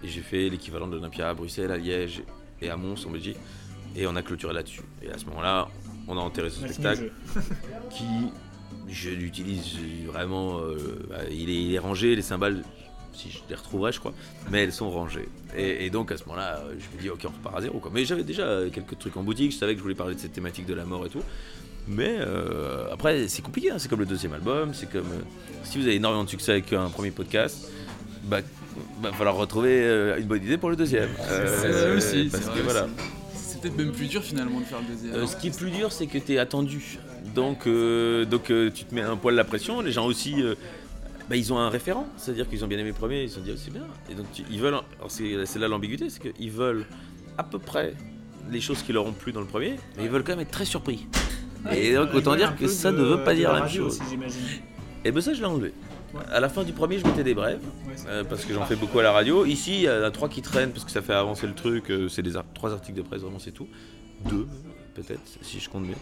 Et j'ai fait l'équivalent de l'Olympia à Bruxelles, à Liège et à Mons en Belgique. Et on a clôturé là-dessus. Et à ce moment-là, on a enterré ce spectacle le qui, je l'utilise vraiment. euh, bah, il, est, il est rangé, les cymbales, si je les retrouverai, je crois, mais elles sont rangées. Et, et donc à ce moment-là, euh, je me dis, ok, on repart à zéro. Quoi. Mais j'avais déjà euh, quelques trucs en boutique, je savais que je voulais parler de cette thématique de la mort et tout. Mais euh, après, c'est compliqué, hein, c'est comme le deuxième album, c'est comme. euh, si vous avez énormément de succès avec un premier podcast, bah, va falloir retrouver euh, une bonne idée pour le deuxième. C'est Euh, vrai aussi, parce c'est que vrai voilà. aussi. C'est peut-être même plus dur finalement de faire le deuxième. Euh, ce qui est plus dur, c'est que tu es attendu. Donc, euh, donc euh, tu te mets un poil la pression. Les gens aussi, euh, bah, ils ont un référent. C'est-à-dire qu'ils ont bien aimé le premier, ils se sont dit, oh, c'est bien. Et donc, tu- ils veulent. c'est là l'ambiguïté, c'est qu'ils veulent à peu près les choses qui leur ont plu dans le premier, mais ils veulent quand même être très surpris. Et donc, autant dire que ça de- ne veut pas de dire la même chose. aussi. Et ben ça, je l'ai enlevé. À la fin du premier, je mettais des brèves, euh, parce que j'en fais beaucoup à la radio. Ici, il y en a trois qui traînent, parce que ça fait avancer le truc. euh, c'est des ar- trois articles de presse, vraiment, c'est tout. Deux, peut-être, si je compte bien.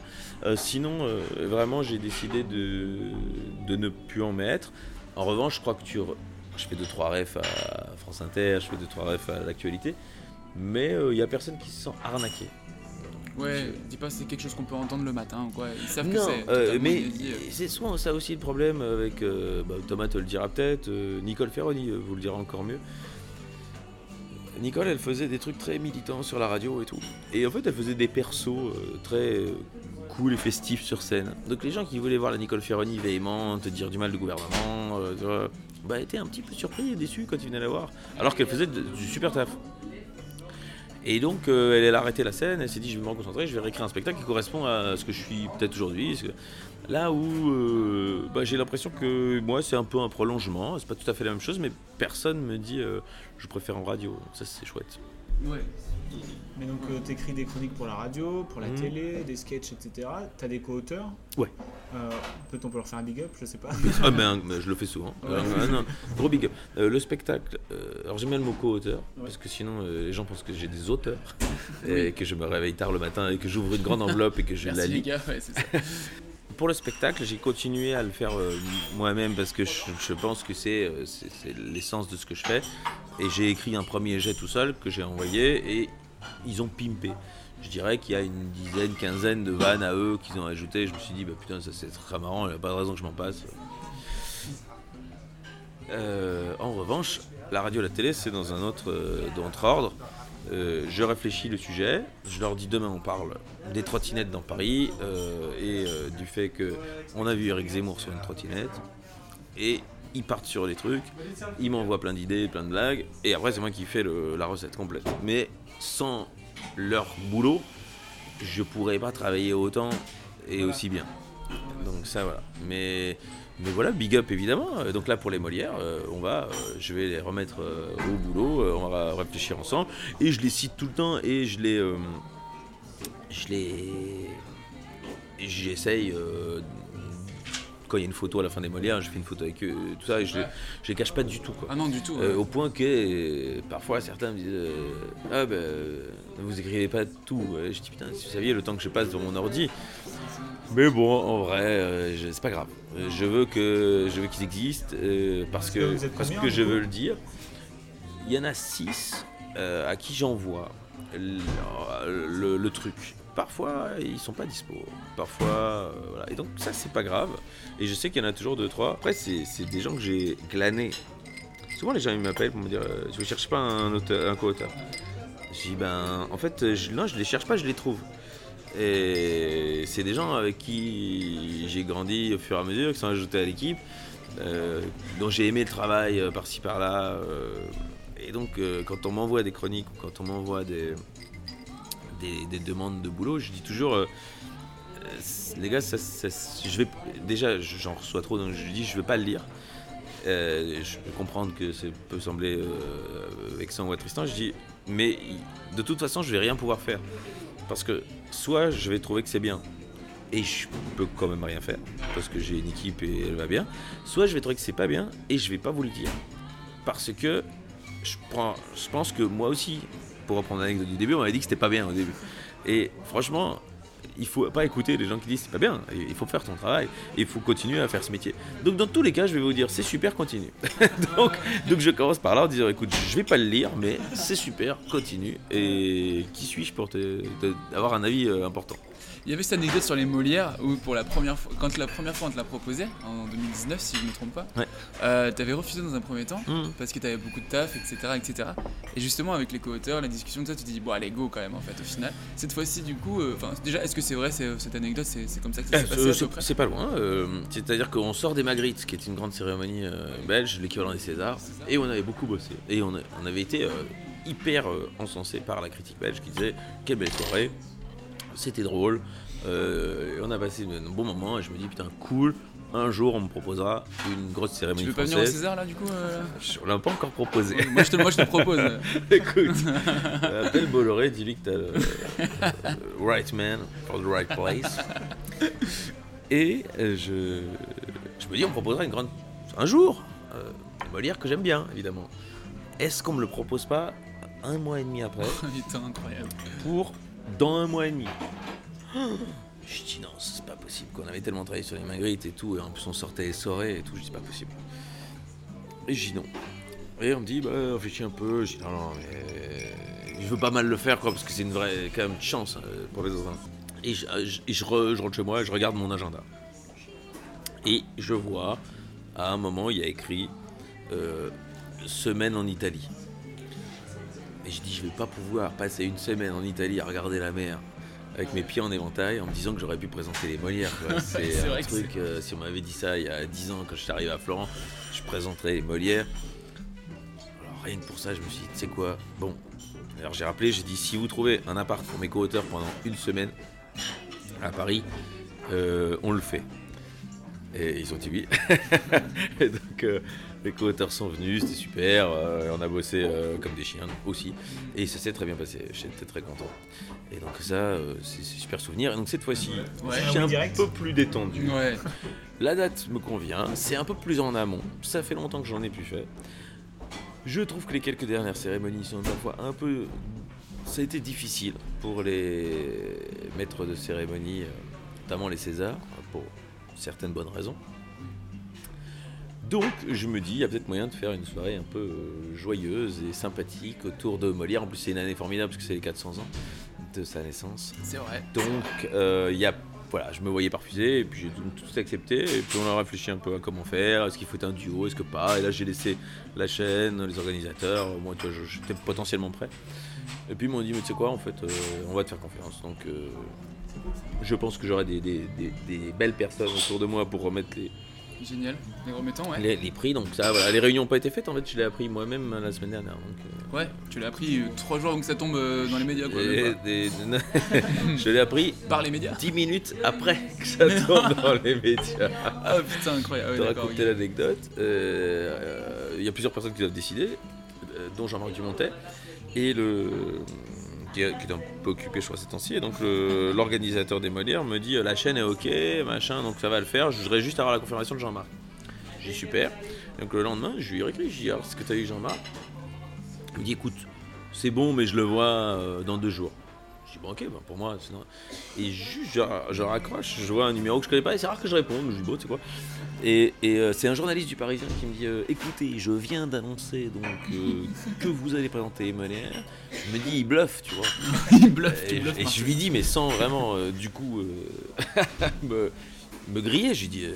Euh, sinon, vraiment, j'ai décidé de, de ne plus en mettre. En revanche, je crois que tu... re- Je fais deux, trois refs à France Inter, je fais deux, trois refs à l'actualité. Mais il y a personne qui se sent arnaqué. Ouais, dis pas c'est quelque chose qu'on peut entendre le matin ou quoi. Ils savent que Non, c'est. euh, mais c'est souvent ça aussi le problème avec euh, bah, Thomas te le dira peut-être, euh, Nicole Ferroni vous le dira encore mieux. Nicole, elle faisait des trucs très militants sur la radio et tout. Et en fait, elle faisait des persos euh, très euh, cool et festifs sur scène. Donc les gens qui voulaient voir la Nicole Ferroni véhémente, dire du mal du gouvernement, euh, bah, étaient un petit peu surpris et déçus quand ils venaient la voir. Alors qu'elle faisait de- du super taf. Et donc, euh, elle, a arrêté la scène, elle s'est dit, je vais me reconcentrer, je vais réécrire un spectacle qui correspond à ce que je suis peut-être aujourd'hui. Là où euh, bah, j'ai l'impression que moi, c'est un peu un prolongement, c'est pas tout à fait la même chose, mais personne me dit, euh, je préfère en radio. Ça, c'est chouette. Mais donc, euh, t'écris des chroniques pour la radio, pour la Mhm. télé, des sketchs, etc. T'as des co-auteurs Ouais. Euh, Peut-être on peut leur faire un big up, je sais pas. Ah ben, je le fais souvent. Ouais. Euh, ah non, gros big up. Euh, le spectacle, alors j'aime bien le mot co-auteur, parce que sinon les gens pensent que j'ai des auteurs, et que je me réveille tard le matin, et que j'ouvre une grande enveloppe et que je la lis. les gars, ouais, c'est ça. Pour le spectacle, j'ai continué à le faire euh, moi-même parce que je, je pense que euh, c'est l'essence de ce que je fais. Et j'ai écrit un premier jet tout seul que j'ai envoyé et ils ont pimpé. Je dirais qu'il y a une dizaine, quinzaine de vannes à eux qu'ils ont ajouté. Je me suis dit, bah putain, ça c'est très marrant, il n'y a pas de raison que je m'en passe. Euh, en revanche, la radio la télé, c'est dans un autre, euh, ordre. Euh, je réfléchis le sujet, je leur dis demain on parle des trottinettes dans Paris et du fait que on a vu Eric Zemmour sur une trottinette et ils partent sur les trucs, ils m'envoient plein d'idées, plein de blagues et après c'est moi qui fais le- la recette complète. Mais sans leur boulot, je pourrais pas travailler autant et aussi bien. Donc ça voilà. Mais mais voilà, big up évidemment. Euh, Donc là pour les Molières, euh, on va, euh, je vais les remettre euh, au boulot, on va réfléchir ensemble et je les cite tout le temps et je les, je les, j'essaye. Quand il y a une photo à la fin des Molières, je fais une photo avec eux, tout ça, et je, les- je les cache pas du tout. Quoi. Ah non, du tout, Euh, au point que euh, parfois certains me disent euh, Ah ben, vous écrivez pas tout. Ouais, je dis Putain, si vous saviez le temps que je passe devant mon ordi. Mais bon, en vrai, euh, c'est pas grave. Je veux que je veux qu'ils existent euh, parce que parce combien, que je veux le dire. Il y en a six euh, à qui j'envoie le, le- le truc. Parfois, ils sont pas dispo. Parfois, euh. Et donc ça, c'est pas grave. Et je sais qu'il y en a toujours deux, trois. Après, c'est des gens que j'ai glanés. Souvent, les gens ils m'appellent pour me dire euh, Tu ne cherches pas un, auteur, co-auteur Je dis Ben, en fait, je, non, je les cherche pas, je les trouve. Et c'est des gens avec qui j'ai grandi au fur et à mesure, qui sont ajoutés à l'équipe, euh, dont j'ai aimé le travail euh, par-ci par-là. et donc, quand on m'envoie des chroniques ou quand on m'envoie des, des, des demandes de boulot, je dis toujours euh, euh, les gars, je vais, déjà, j'en reçois trop, donc je dis je vais pas le lire. Euh, je peux comprendre que ça peut sembler vexant ou attristant. Je dis, mais de toute façon, je vais rien pouvoir faire. Parce que soit je vais trouver que c'est bien et je peux quand même rien faire parce que j'ai une équipe et elle va bien, soit je vais trouver que c'est pas bien et je vais pas vous le dire. Parce que je, prends, je pense que moi aussi, pour reprendre l'anecdote du début, on m'avait dit que c'était pas bien au début. Et franchement, il faut pas écouter les gens qui disent c'est pas bien, il faut faire ton travail, et il faut continuer à faire ce métier. Donc dans tous les cas, je vais vous dire c'est super, continue. donc, donc je commence par là en disant écoute, je vais pas le lire, mais c'est super, continue. Et qui suis-je pour te, te- avoir un avis euh, important? Il y avait cette anecdote sur les Molières où pour la première fois, quand la première fois on te l'a proposé en 2019 si je me trompe pas, Ouais. euh, t'avais refusé dans un premier temps Mhm. parce que t'avais beaucoup de taf, etc., etc. Et justement avec les co-auteurs, la discussion de ça, tu t'es dit bon allez go quand même en fait au final. Cette fois-ci du coup, euh, déjà est-ce que c'est vrai cette anecdote, c'est comme ça que ça s'est passé euh, c'est pas loin. euh, C'est-à-dire qu'on sort des Magritte, qui est une grande cérémonie belge, l'équivalent des Césars, et on avait beaucoup bossé. Et on, a- on avait été hyper encensé par la critique belge qui disait quelle belle soirée, c'était drôle, euh, on a passé un bon moment et je me dis putain cool, un jour on me proposera une grosse cérémonie Tu veux pas française. venir au César là du coup euh On l'a pas encore proposé. Moi, je te- moi, je te propose. Écoute, euh, appelle Bolloré, dis-lui que t'as le le right man for the right place. Et euh, je, je me dis, on me proposera une grande. Un jour, euh, Molière que j'aime bien, évidemment. Est-ce qu'on me le propose pas un mois et demi après Putain, incroyable. Pour dans un mois et demi Je dis non, c'est pas possible. qu'on avait tellement travaillé sur les Magritte et tout, et en plus on sortait les soirées et tout, je dis pas possible. Et je dis non. Et on me dit, bah, réfléchis un peu. Je dis non, non, mais je veux pas mal le faire, quoi, parce que c'est une vraie, quand même, chance euh, pour les autres. hein. Et, re- je rentre chez moi et je regarde mon agenda. Et je vois, à un moment, il y a écrit euh, semaine en Italie. Et je dis, je vais pas pouvoir passer une semaine en Italie à regarder la mer avec mes pieds en éventail en me disant que j'aurais pu présenter les Molières. C'est un vrai que truc, euh, si on m'avait dit ça il y a 10 ans quand je suis arrivé à Florent, je présenterais les Molières. Alors rien que pour ça, je me suis dit, tu sais quoi, bon. Alors j'ai rappelé, j'ai dit, si vous trouvez un appart pour mes co-auteurs pendant une semaine à Paris, euh, on le fait. Et ils ont dit oui. et donc euh, les co-auteurs sont venus, c'était super. euh, on a bossé euh, comme des chiens aussi. Et ça s'est très bien passé. J'étais très content. Et donc ça, euh, c'est c'est super souvenir. Et donc cette fois-ci, Ouais. je suis un peu plus détendu. Ouais. La date me convient. C'est un peu plus en amont. Ça fait longtemps que j'en ai plus fait. Je trouve que les quelques dernières cérémonies sont parfois un peu. Ça a été difficile pour les maîtres de cérémonie, euh, notamment les Césars, pour certaines bonnes raisons. Donc, je me dis, il y a peut-être moyen de faire une soirée un peu euh, joyeuse et sympathique autour de Molière. En plus, c'est une année formidable parce que c'est les 400 ans de sa naissance. C'est vrai. Donc, euh, il y a, voilà, je me voyais pas refuser, et puis j'ai tout, tout accepté, et puis on a réfléchi un peu à comment faire, est-ce qu'il faut être un duo, est-ce que pas, et là j'ai laissé la chaîne, les organisateurs, moi tu vois, j'étais potentiellement prêt. Et puis ils m'ont dit, mais tu sais quoi, en fait, euh, on va te faire confiance, donc euh, je pense que j'aurai des, des- des- des belles personnes autour de moi pour remettre les, Génial. Les remettants, ouais. les, les prix, donc ça, voilà, les réunions n'ont pas été faites, en fait, je l'ai appris moi-même la semaine dernière. Donc, euh, Ouais, tu l'as appris euh, trois jours avant que ça tombe euh, dans les médias, quoi. Et même pas. des- je l'ai appris Par les médias 10 minutes après que ça tombe dans les médias. Ah putain, incroyable. Je Ouais, te raconter l'anecdote. Euh, euh, Il y a plusieurs personnes qui doivent décider, euh, dont Jean-Marc Dumontet, et le qui est, un peu occupé, je crois, ces temps-ci. Et donc l'organisateur des Molières me dit euh, la chaîne est ok, machin, donc ça va le faire. Je voudrais juste avoir la confirmation de Jean-Marc. J'ai super. Donc le lendemain, je lui ai écrit, je dit alors, est-ce que tu as eu Jean-Marc? Il me dit écoute, c'est bon, mais je le vois euh, dans deux jours. Je dis bon ok, bah, pour moi, c'est normal. Et juste, je, je raccroche, je vois un numéro que je connais pas, et c'est rare que je réponde. Je dis bon, tu sais quoi. Et, et, euh, c'est un journaliste du Parisien qui me dit euh, écoutez, je viens d'annoncer donc euh, que vous allez présenter les Molières. Je me dis il bluffe, tu vois. il bluffe, Et, bluffes et je lui dis mais sans vraiment du coup me, me griller, je lui dis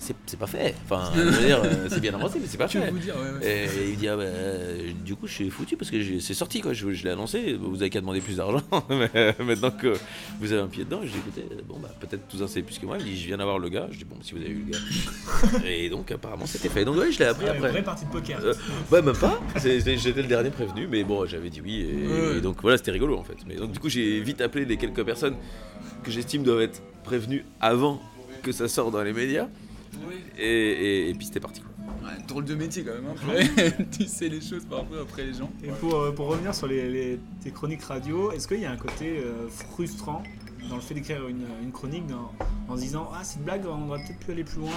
c'est c'est pas fait. Enfin, je euh, c'est bien avancé, mais c'est pas Que fait. vous dire, ouais, ouais. Et il dit ah bah, euh, du coup je suis foutu parce que c'est sorti quoi. Je, je l'ai annoncé. Vous avez qu'à demander plus d'argent. Mais, euh, Maintenant que vous avez un pied dedans, je dis écoutez, bon bah peut-être tous en savez plus que moi. Il me dit je viens d'avoir le gars. Je dis bon si vous avez eu le gars. Et donc apparemment c'était fait. Donc ouais je l'ai appris après. vraie partie de poker. Euh, ouais même pas. C'est- c'est- J'étais le dernier prévenu, mais bon j'avais dit oui. Et, et donc voilà c'était rigolo en fait. Mais donc du coup j'ai vite appelé les quelques personnes que j'estime doivent être prévenues avant que ça sorte dans les médias. Et, et- et puis c'était parti quoi. Ouais, drôle de métier quand même. Hein. tu sais les choses parfois après les gens. Et pour, euh, pour revenir sur les, les- tes chroniques radio, est-ce qu'il y a un côté euh, frustrant dans le fait d'écrire une, une chronique dans- en se disant Ah, cette blague, on aurait peut-être pu aller plus loin?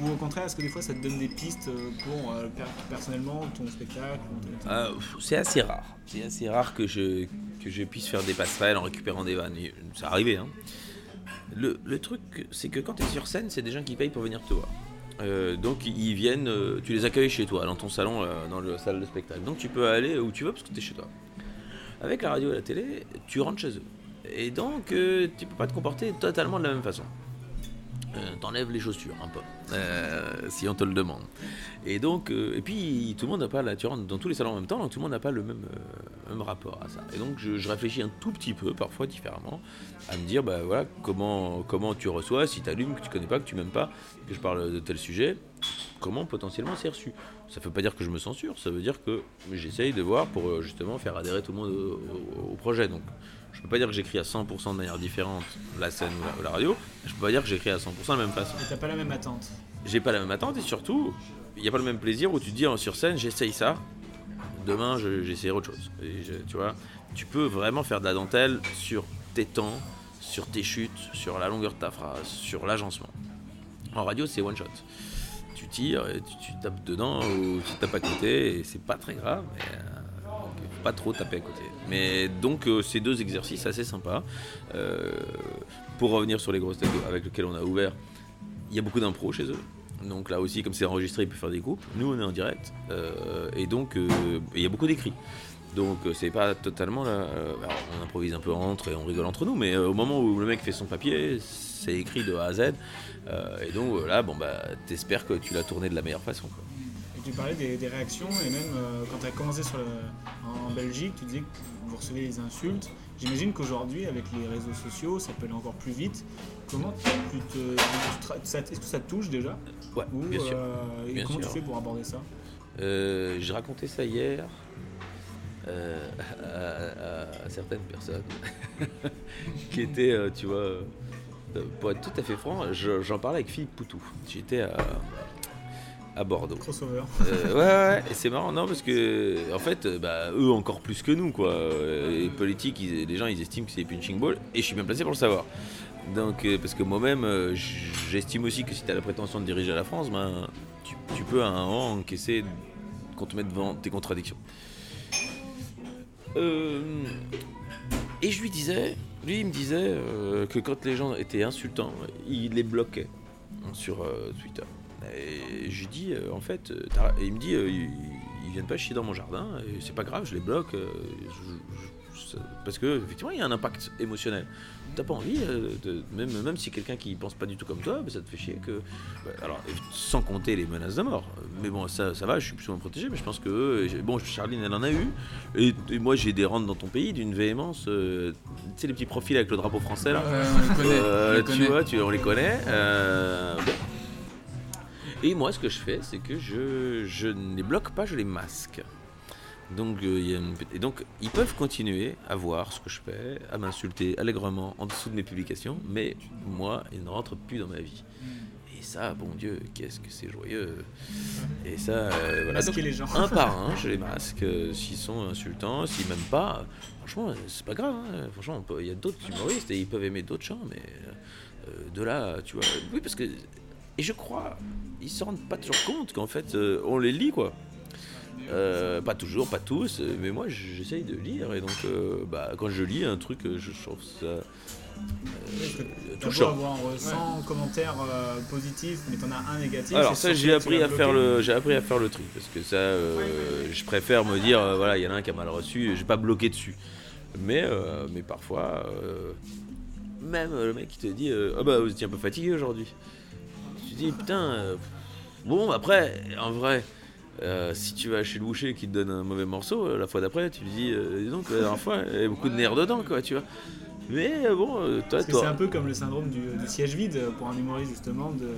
Ou au contraire, est-ce que des fois ça te donne des pistes euh, pour euh, per- personnellement ton spectacle Euh, pff, c'est assez rare. C'est assez rare que je, que je puisse faire des passerelles en récupérant des vannes. Ça arrivé, hein. Le, truc, c'est que quand tu es sur scène, c'est des gens qui payent pour venir te voir. Euh, donc ils viennent, euh, tu les accueilles chez toi, dans ton salon, euh, dans la salle de spectacle. Donc tu peux aller où tu veux parce que tu es chez toi. Avec la radio et la télé, tu rentres chez eux. Et donc tu peux pas te comporter totalement de la même façon. Euh, T'enlèves les chaussures un peu, euh, si on te le demande. Et donc, euh, et puis tout le monde n'a pas la, tu rentres dans tous les salons en même temps, donc tout le monde n'a pas le même, même rapport à ça. Et donc je, réfléchis un tout petit peu, parfois différemment, à me dire, bah voilà, comment, comment tu reçois, si tu allumes, que tu connais pas, que tu m'aimes pas, que je parle de tel sujet, comment potentiellement c'est reçu. Ça veut pas dire que je me censure, ça veut dire que j'essaye de voir pour justement faire adhérer tout le monde au, au- projet. Donc peux pas dire que j'écris à 100% de manière différente la scène ou la, ou la radio, je peux pas dire que j'écris à 100% de la même façon. Et t'as pas la même attente. J'ai pas la même attente et surtout, il n'y a pas le même plaisir où tu te dis euh, sur scène, j'essaye ça, demain je- j'essayerai autre chose. Et je- tu vois, tu peux vraiment faire de la dentelle sur tes temps, sur tes chutes, sur la longueur de ta phrase, sur l'agencement. En radio, c'est one shot. Tu tires, et tu, tu tapes dedans ou tu tapes à côté et c'est pas très grave. Mais, euh, pas trop taper à côté. Mais donc, euh, ces deux exercices assez sympas. Euh, pour revenir sur les grosses têtes avec lesquelles on a ouvert, il y a beaucoup d'impro chez eux. Donc là aussi, comme c'est enregistré, il peut faire des coupes. Nous, on est en direct. euh, et donc, euh, il y a beaucoup d'écrits. Donc, c'est pas totalement là. on improvise un peu entre et on rigole entre nous, mais au moment où le mec fait son papier, c'est écrit de A à Z. Et donc, là, bon, bah, t'espères que tu l'as tourné de la meilleure façon. quoi. Tu parlais des, des réactions, et même euh, quand tu as commencé sur le- en Belgique, tu disais que vous recevez des insultes. J'imagine qu'aujourd'hui, avec les réseaux sociaux, ça peut aller encore plus vite. Comment tu te. Est-ce que ça te touche déjà? Ouais, Ou, bien sûr. euh, Bien comment sûr. tu fais pour aborder ça? Euh, J'ai raconté ça hier à, à- à certaines personnes qui étaient, tu vois, pour être tout à fait franc, je- j'en parlais avec Philippe Poutou. J'étais à, à Bordeaux. Crossover. Euh, ouais, ouais, et c'est marrant, non, parce que, en fait, euh, bah, eux encore plus que nous, quoi. Euh, Les politiques, ils- les gens, ils estiment que c'est des punching balls, et je suis bien placé pour le savoir. Donc, parce que moi-même, j'estime aussi que si tu as la prétention de diriger la France, ben, tu, tu peux à un moment encaisser qu'on te mette devant tes contradictions. Euh, et je lui disais, lui, il me disait euh, que quand les gens étaient insultants, il les bloquait sur euh, Twitter. Et je lui dis, euh, en fait, euh, et il me dit, euh, ils, viennent pas chier dans mon jardin, c'est pas grave, je les bloque, je- je- ça- parce que effectivement, il y a un impact émotionnel. T'as pas envie, de, même, même si quelqu'un qui pense pas du tout comme toi, bah, ça te fait chier que. bah, alors, sans compter les menaces de mort. Mais bon, ça, ça va, je suis plus ou moins protégé, mais je pense que. bon, Charline, elle en a eu. Et, et moi, j'ai des rentes dans ton pays d'une véhémence. euh, tu sais, les petits profils avec le drapeau français là Ouais, on les connaît, Euh, on les tu connaît. vois, tu, on les connaît. euh, bon. Et moi, ce que je fais, c'est que je, je ne les bloque pas, je les masque. Donc, euh, et donc, ils peuvent continuer à voir ce que je fais, à m'insulter allègrement en dessous de mes publications, mais moi, ils ne rentrent plus dans ma vie. Et ça, bon Dieu, qu'est-ce que c'est joyeux. Et ça, euh, voilà. Masquer Donc, les gens. Un par un, je les masque. euh, S'ils sont insultants, s'ils m'aiment pas, franchement, c'est pas grave. hein. Franchement, il y a d'autres humoristes et ils peuvent aimer d'autres gens, mais de là, tu vois. Oui, parce que. Et je crois, ils se rendent pas toujours compte qu'en fait, euh, on les lit, quoi. Euh, pas toujours, pas tous, euh, mais moi j'essaye de lire et donc euh, bah, quand je lis un truc, je trouve ça euh, touchant. avoir euh, 100 commentaires euh, positifs, mais t'en as un négatif. Alors c'est ça j'ai appris à faire le j'ai appris à faire le tri parce que ça euh, je préfère me dire euh, voilà il y en a un qui a mal reçu je vais pas bloquer dessus mais euh, mais parfois euh, même le mec qui te dit euh, ah bah vous étiez un peu fatigué aujourd'hui te dis putain euh, bon après en vrai euh, si tu vas chez le boucher qui te donne un mauvais morceau euh, la fois d'après tu te dis euh, dis donc la dernière fois il y avait beaucoup de nerfs dedans quoi tu vois mais bon toi toi c'est un peu comme le syndrome du, du siège vide pour un humoriste justement. De,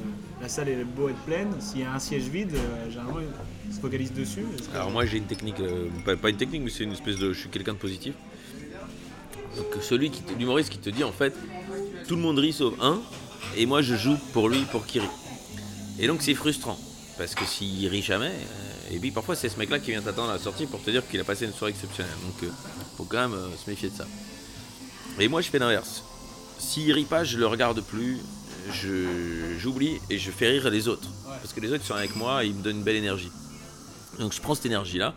la salle est beau être pleine, s'il y a un siège vide, généralement il se focalise dessus. Alors moi j'ai une technique, pas, pas une technique mais c'est une espèce de... Je suis quelqu'un de positif. Donc celui qui, te- l'humoriste qui te dit en fait, tout le monde rit sauf un, et moi je joue pour lui pour qu'il rit. Et donc c'est frustrant, parce que s'il rit jamais, euh, et puis parfois c'est ce mec là qui vient t'attendre à la sortie pour te dire qu'il a passé une soirée exceptionnelle. Donc euh, faut quand même euh, se méfier de ça. Et moi je fais l'inverse. S'il rit pas, je le regarde plus, je, j'oublie et je fais rire les autres. Parce que les autres sont avec moi et ils me donnent une belle énergie. Donc je prends cette énergie-là,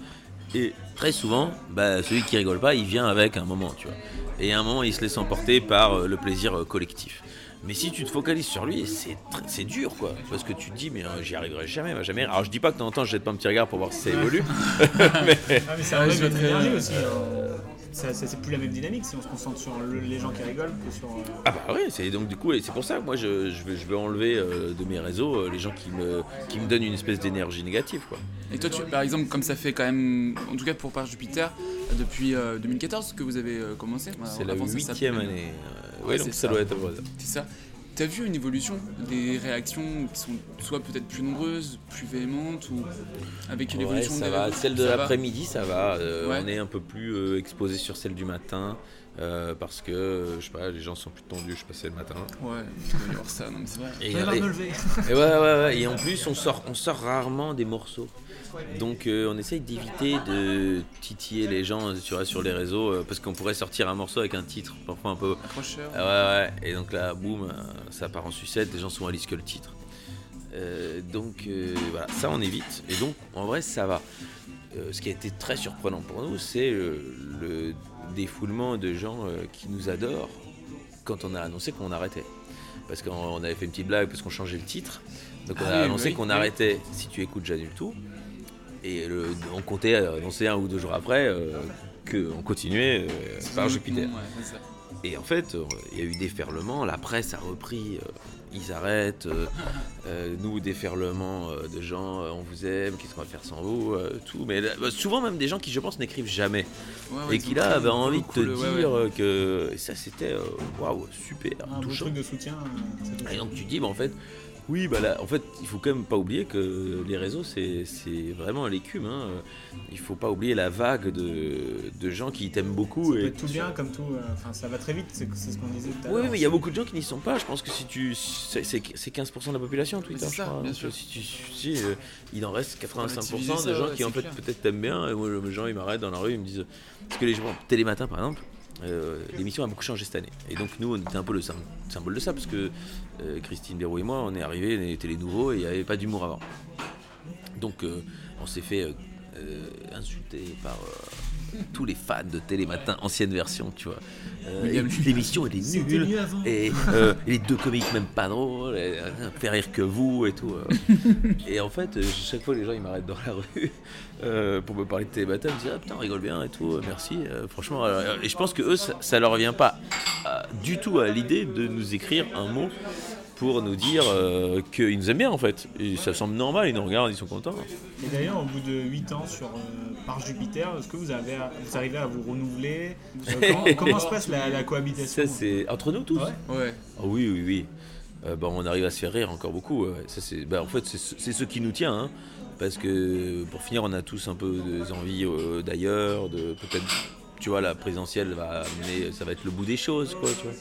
et très souvent, bah, celui qui rigole pas, il vient avec un moment, tu vois. Et à un moment, il se laisse emporter par euh, le plaisir collectif. Mais si tu te focalises sur lui, c'est dur, quoi. Parce que tu te dis, mais euh, j'y arriverai jamais, bah, jamais. Alors je dis pas que de temps en temps, je jette pas un petit regard pour voir si ça évolue. mais, Ah, mais ça enlève une énergie aussi. hein. Ça, ça- c'est plus la même dynamique si on se concentre sur le- les gens qui rigolent que sur. euh, Ah bah oui, c'est donc du coup, et c'est pour ça que moi je, je, veux, je veux enlever euh, de mes réseaux euh, les gens qui me, qui me donnent une espèce d'énergie négative quoi. Et toi, tu, par exemple, comme ça fait quand même, en tout cas pour Page Jupiter, depuis euh, 2014 que vous avez commencé. C'est la huitième année. Euh, ouais, donc ça doit être vrai. C'est ça. T'as vu une évolution des réactions qui sont soit peut-être plus nombreuses, plus véhémentes, ou avec Ouais, l'évolution ça des va. Celle de l'après-midi, ça va. Euh, Ouais. On est un peu plus euh, exposé sur celle du matin. euh, parce que, je sais pas, les gens sont plus tendus, je passais le matin. Ouais, il doit y avoir ça, non mais c'est vrai. Et, et- et ouais, ouais, ouais, et en plus, on sort, on sort rarement des morceaux. Donc, euh, on essaye d'éviter de titiller les gens tu vois, sur les réseaux, euh, parce qu'on pourrait sortir un morceau avec un titre parfois un peu. Accrocheur. Ah ouais, ouais. Et donc là, boum, euh, ça part en sucette, les gens sont à lisse que le titre. Euh, donc euh, voilà, ça on évite. Et donc, en vrai, ça va. Euh, ce qui a été très surprenant pour nous, c'est le, le défoulement de gens euh, qui nous adorent quand on a annoncé qu'on arrêtait. Parce qu'on on avait fait une petite blague parce qu'on changeait le titre. Donc on Ah a annoncé oui, qu'on oui. arrêtait si tu écoutes J'annule tout. Et le- on comptait annoncer un ou deux jours après euh, qu'on continuait euh, C'est par un Jupiter. nom, ouais, ça. Et en fait, euh, il y a eu déferlement, la presse a repris, euh, ils arrêtent, euh, euh, nous, déferlement euh, de gens, euh, on vous aime, qu'est-ce qu'on va faire sans vous, euh, tout. Mais là, bah, souvent même des gens qui, je pense, n'écrivent jamais. Ouais, ouais, et qui là avaient un envie de te dire ouais. que et ça c'était waouh, super, un beau touchant. truc de soutien. euh. Et donc tu dis, bah, en fait, oui, bah là, en fait, il faut quand même pas oublier que les réseaux, c'est c'est vraiment l'écume. Hein. Il faut pas oublier la vague de, de gens qui t'aiment beaucoup. Ça peut et être tout bien comme tout. euh, Enfin, ça va très vite, c'est ce qu'on disait tout à Oui, l'heure. mais il y a beaucoup de gens qui n'y sont pas. Je pense que si tu. C'est c'est- c'est 15% de la population, Twitter, c'est je ça, crois. bien Donc, sûr. Si tu, si, euh, il en reste 85% relativiser de ça, gens ouais, qui, en fait, peut-être t'aiment bien. Et moi, les gens, ils m'arrêtent dans la rue, ils me disent. Parce que les gens, Télématin, par exemple, euh, l'émission a beaucoup changé cette année. Et donc, nous, on était un peu le sym- symbole de ça, parce que euh, Christine Béraud et moi, on est arrivés, on était les nouveaux, et il n'y avait pas d'humour avant. Donc, euh, on s'est fait insulter par. Euh, tous les fans de Télématin, ancienne version, tu vois. Euh, L'émission, elle est nulle. avant. Et euh, les deux comiques même pas drôles, et, euh, fait rire que vous et tout. euh. et en fait, euh, chaque fois les gens ils m'arrêtent dans la rue euh, pour me parler de Télématin, ils me disent ah putain on rigole bien et tout, euh, merci. Euh, franchement, euh, et je pense que eux ça, ça leur vient pas euh, du tout à l'idée de nous écrire un mot pour nous dire euh, qu'ils nous aiment bien en fait. Et ça semble normal, ils nous regardent, ils sont contents. Et d'ailleurs, au bout de 8 ans sur euh, par Jupiter, est-ce que vous, avez, à- vous arrivez à vous renouveler? Euh, comment, comment se passe la, la cohabitation? Ça c'est entre nous tous. Ouais. Ouais. Ah oui, oui, oui. Euh, bah, on arrive à se faire rire encore beaucoup. ouais. Ça, c'est, bah, en fait, c'est, ce- c'est ce qui nous tient. hein. parce que pour finir, on a tous un peu des envies euh, d'ailleurs, de peut-être, tu vois, la présidentielle va amener, ça va être le bout des choses, quoi, tu vois.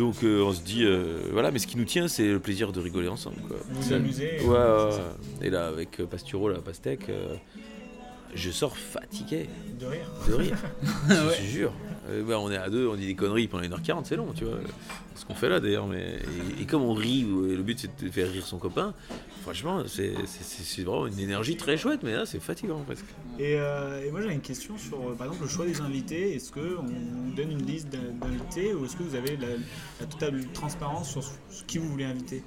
Donc euh, on se dit, euh, voilà, mais ce qui nous tient, c'est le plaisir de rigoler ensemble. Quoi. Vous C'est- amuser, Ouais, euh, ouais. Et là, avec Pastureau, la pastèque, je sors fatigué. De rire. De rire. Ouais. Je te jure. Euh, bah, on est à deux, on dit des conneries pendant 1h40, c'est long, tu vois. Ce qu'on fait là d'ailleurs. Mais... Et, et comme on rit, euh, le but c'est de faire rire son copain, franchement, c'est, c'est- c'est- c'est vraiment une énergie très chouette, mais là c'est fatigant presque. Et, euh, et moi j'ai une question sur euh, par exemple le choix des invités. Est-ce qu'on vous donne une liste d'in- d'invités ou est-ce que vous avez la, la totale transparence sur ce ce qui vous voulez inviter?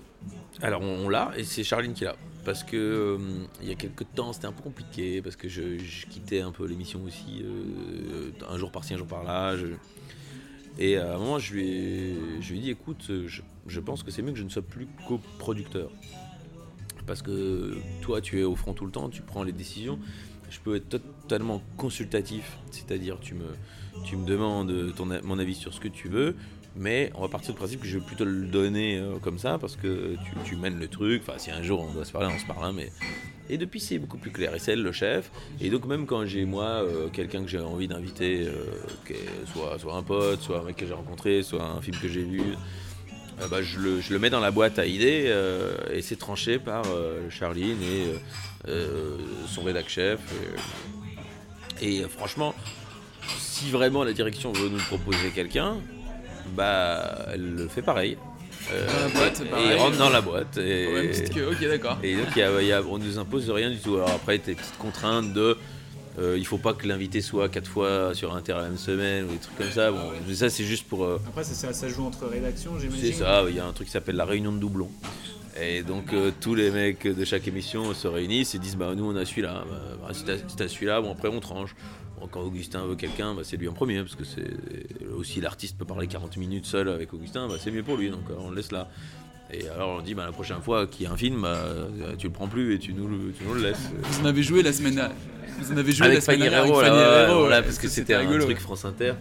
Alors on, on l'a, et c'est Charline qui l'a. Parce que euh, il y a quelques temps c'était un peu compliqué, parce que je, quittais un peu l'émission aussi, euh, un jour par-ci, un jour par-là. Et à un moment, je lui ai, je lui ai dit écoute, je, pense que c'est mieux que je ne sois plus coproducteur. Parce que toi, tu es au front tout le temps, tu prends les décisions. Je peux être totalement consultatif, c'est-à-dire tu me, demandes mon avis sur ce que tu veux, mais on va partir du principe que je vais plutôt le donner euh, comme ça parce que tu, mènes le truc. Enfin, si un jour on doit se parler, on se parle, hein, mais. Et depuis, c'est beaucoup plus clair. Et c'est elle le chef. Et donc, même quand j'ai moi euh, quelqu'un que j'ai envie d'inviter, euh, soit, soit un pote, soit un mec que j'ai rencontré, soit un film que j'ai vu, bah, je, le, je le mets dans la boîte à idées et c'est tranché par euh, Charline et son rédac chef. Et, franchement, si vraiment la direction veut nous proposer quelqu'un, bah elle le fait pareil. Euh, Dans la boîte, et pareil. il rentre dans la boîte. Et, Ouais, petite queue, ok, d'accord. Et donc il y a- il y a- on nous impose rien du tout. Alors après, tes petites contraintes de. euh, il faut pas que l'invité soit quatre fois sur Inter la même semaine ou des trucs comme ça. Bon, ça c'est juste pour. euh, Après ça, ça, ça joue entre rédactions j'imagine. c'est ça, il y a un truc qui s'appelle la réunion de doublons. Et donc euh, tous les mecs de chaque émission se réunissent et disent bah nous on a celui-là, bah, bah, si t'as si celui-là, bon après on tranche. Bon, quand Augustin veut quelqu'un, bah, c'est lui en premier, parce que c'est aussi l'artiste peut parler 40 minutes seul avec Augustin, bah, c'est mieux pour lui, donc euh, on le laisse là. Et alors on dit bah, la prochaine fois qu'il y a un film, bah, euh, tu le prends plus et tu nous, le- tu nous le laisses. Vous en avez joué la semaine dernière. Vous en avez joué avec la semaine dernière avec Fanny Herrero, voilà, parce que c'était un rigolo, truc. France Inter.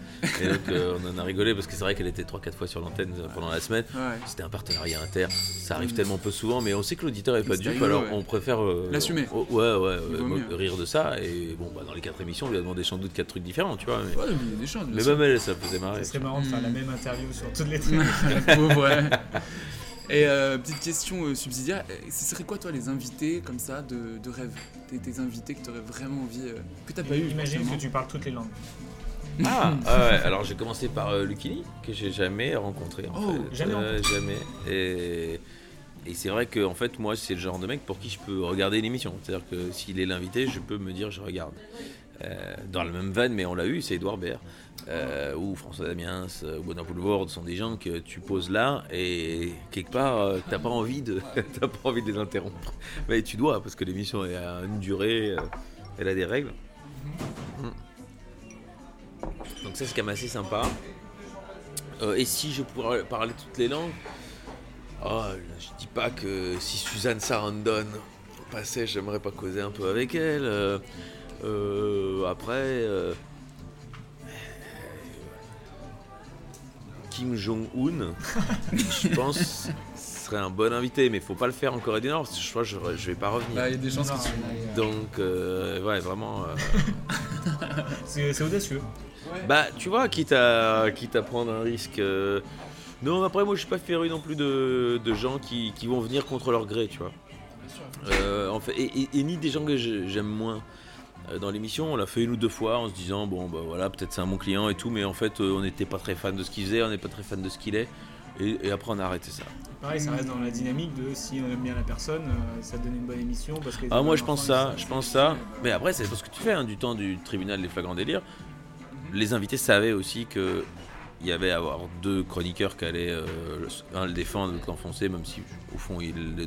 Et donc euh, on en a rigolé parce que c'est vrai qu'elle était 3-4 fois sur l'antenne euh, pendant la semaine. Ouais. C'était un partenariat inter. Ça arrive tellement peu souvent, mais on sait que l'auditeur est pas dupe, rigolo, alors ouais. on préfère euh, L'assumer. oh, ouais, ouais, rire de ça. Et bon, bah, dans les 4 émissions, on lui a demandé sans doute 4 trucs différents, tu vois. Mais, Ouais, mais il y a des mais même elle, ça faisait marrer. Ce serait marrant de faire la Hmm. même interview sur toutes les trucs. Et euh, petite question euh, subsidiaire, euh, ce serait quoi toi les invités comme ça de, de rêve? Tes, tes invités que tu aurais vraiment envie, euh, que t'as pas eu Imagine que tu parles toutes les langues. Ah, ah ouais, alors j'ai commencé par euh, Lucchini, que j'ai jamais rencontré. En Oh, fait. jamais Euh, Jamais. Et, et c'est vrai que en fait, moi, c'est le genre de mec pour qui je peux regarder une émission. C'est-à-dire que s'il est l'invité, je peux me dire je regarde. Euh, dans la même vanne, mais on l'a eu, c'est Edouard Baird. Euh, ou François Damiens, euh, ou Benoît Poulvord sont des gens que tu poses là et quelque part euh, t'as pas envie de t'as pas envie de les interrompre mais tu dois parce que l'émission est à une durée elle a des règles Mm. donc ça c'est quand même assez sympa. Euh, et si je pourrais parler toutes les langues, oh, je dis pas que si Suzanne Sarandon passait, j'aimerais pas causer un peu avec elle. Après, Kim Jong-un, je pense, serait un bon invité, mais faut pas le faire en Corée du Nord, parce que je crois que je, je vais pas revenir. Bah, il y a des chances que tu- Donc, euh, ouais, vraiment. euh, C'est audacieux. bah, tu vois, quitte à, quitte à prendre un risque. euh, Non, après, moi, je suis pas féru non plus de, de gens qui, qui vont venir contre leur gré, tu vois. Euh, en fait, et, et- et ni des gens que j'aime moins. Euh, Dans l'émission, on l'a fait une ou deux fois en se disant bon bah voilà peut-être c'est un bon client et tout, mais en fait euh, on n'était pas très fan de ce qu'il faisait, on n'est pas très fan de ce qu'il est, et, et après on a arrêté ça. Pareil, ça reste dans la dynamique de si on aime bien la personne, euh, ça donne une bonne émission. Parce que Ah moi je pense ça, je pense ça. Mais après c'est parce que tu fais hein, du temps du tribunal des flagrants délires. Les invités savaient aussi que il y avait à avoir deux chroniqueurs qui allaient euh, un le défendre, l'autre l'enfoncer, même si au fond ils le,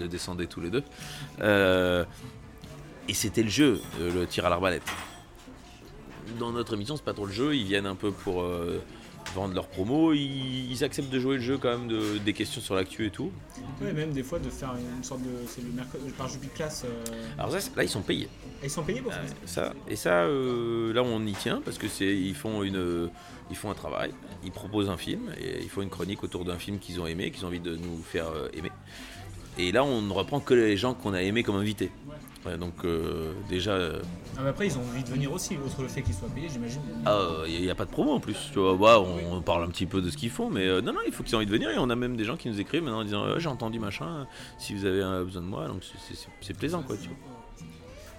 le descendaient tous les deux. Euh, et c'était le jeu, euh, le tir à l'arbalète. Dans notre émission c'est pas trop le jeu, ils viennent un peu pour euh, vendre leur promo, ils, ils acceptent de jouer le jeu quand même, de- des questions sur l'actu et tout. Ouais, même des fois de faire une sorte de. C'est le mercredi par Jupi Classe. euh, Alors ça, là ils sont payés. Ils sont payés pour ça Ça, et ça, euh, là on y tient parce que c'est ils font une, ils font un travail, ils proposent un film et ils font une chronique autour d'un film qu'ils ont aimé, qu'ils ont envie de nous faire euh, aimer. Et là on ne reprend que les gens qu'on a aimés comme invités. Ouais, donc euh, déjà, euh, Ah, mais après, ils ont envie de venir aussi, outre le fait qu'ils soient payés, j'imagine. il n'y a, pas de promo en plus. Tu vois, Ouais, on, on parle un petit peu de ce qu'ils font, mais euh, non, non, il faut qu'ils aient envie de venir. Et on a même des gens qui nous écrivent maintenant en disant j'ai entendu machin, si vous avez besoin de moi, donc c'est- plaisant quoi. Tu vois.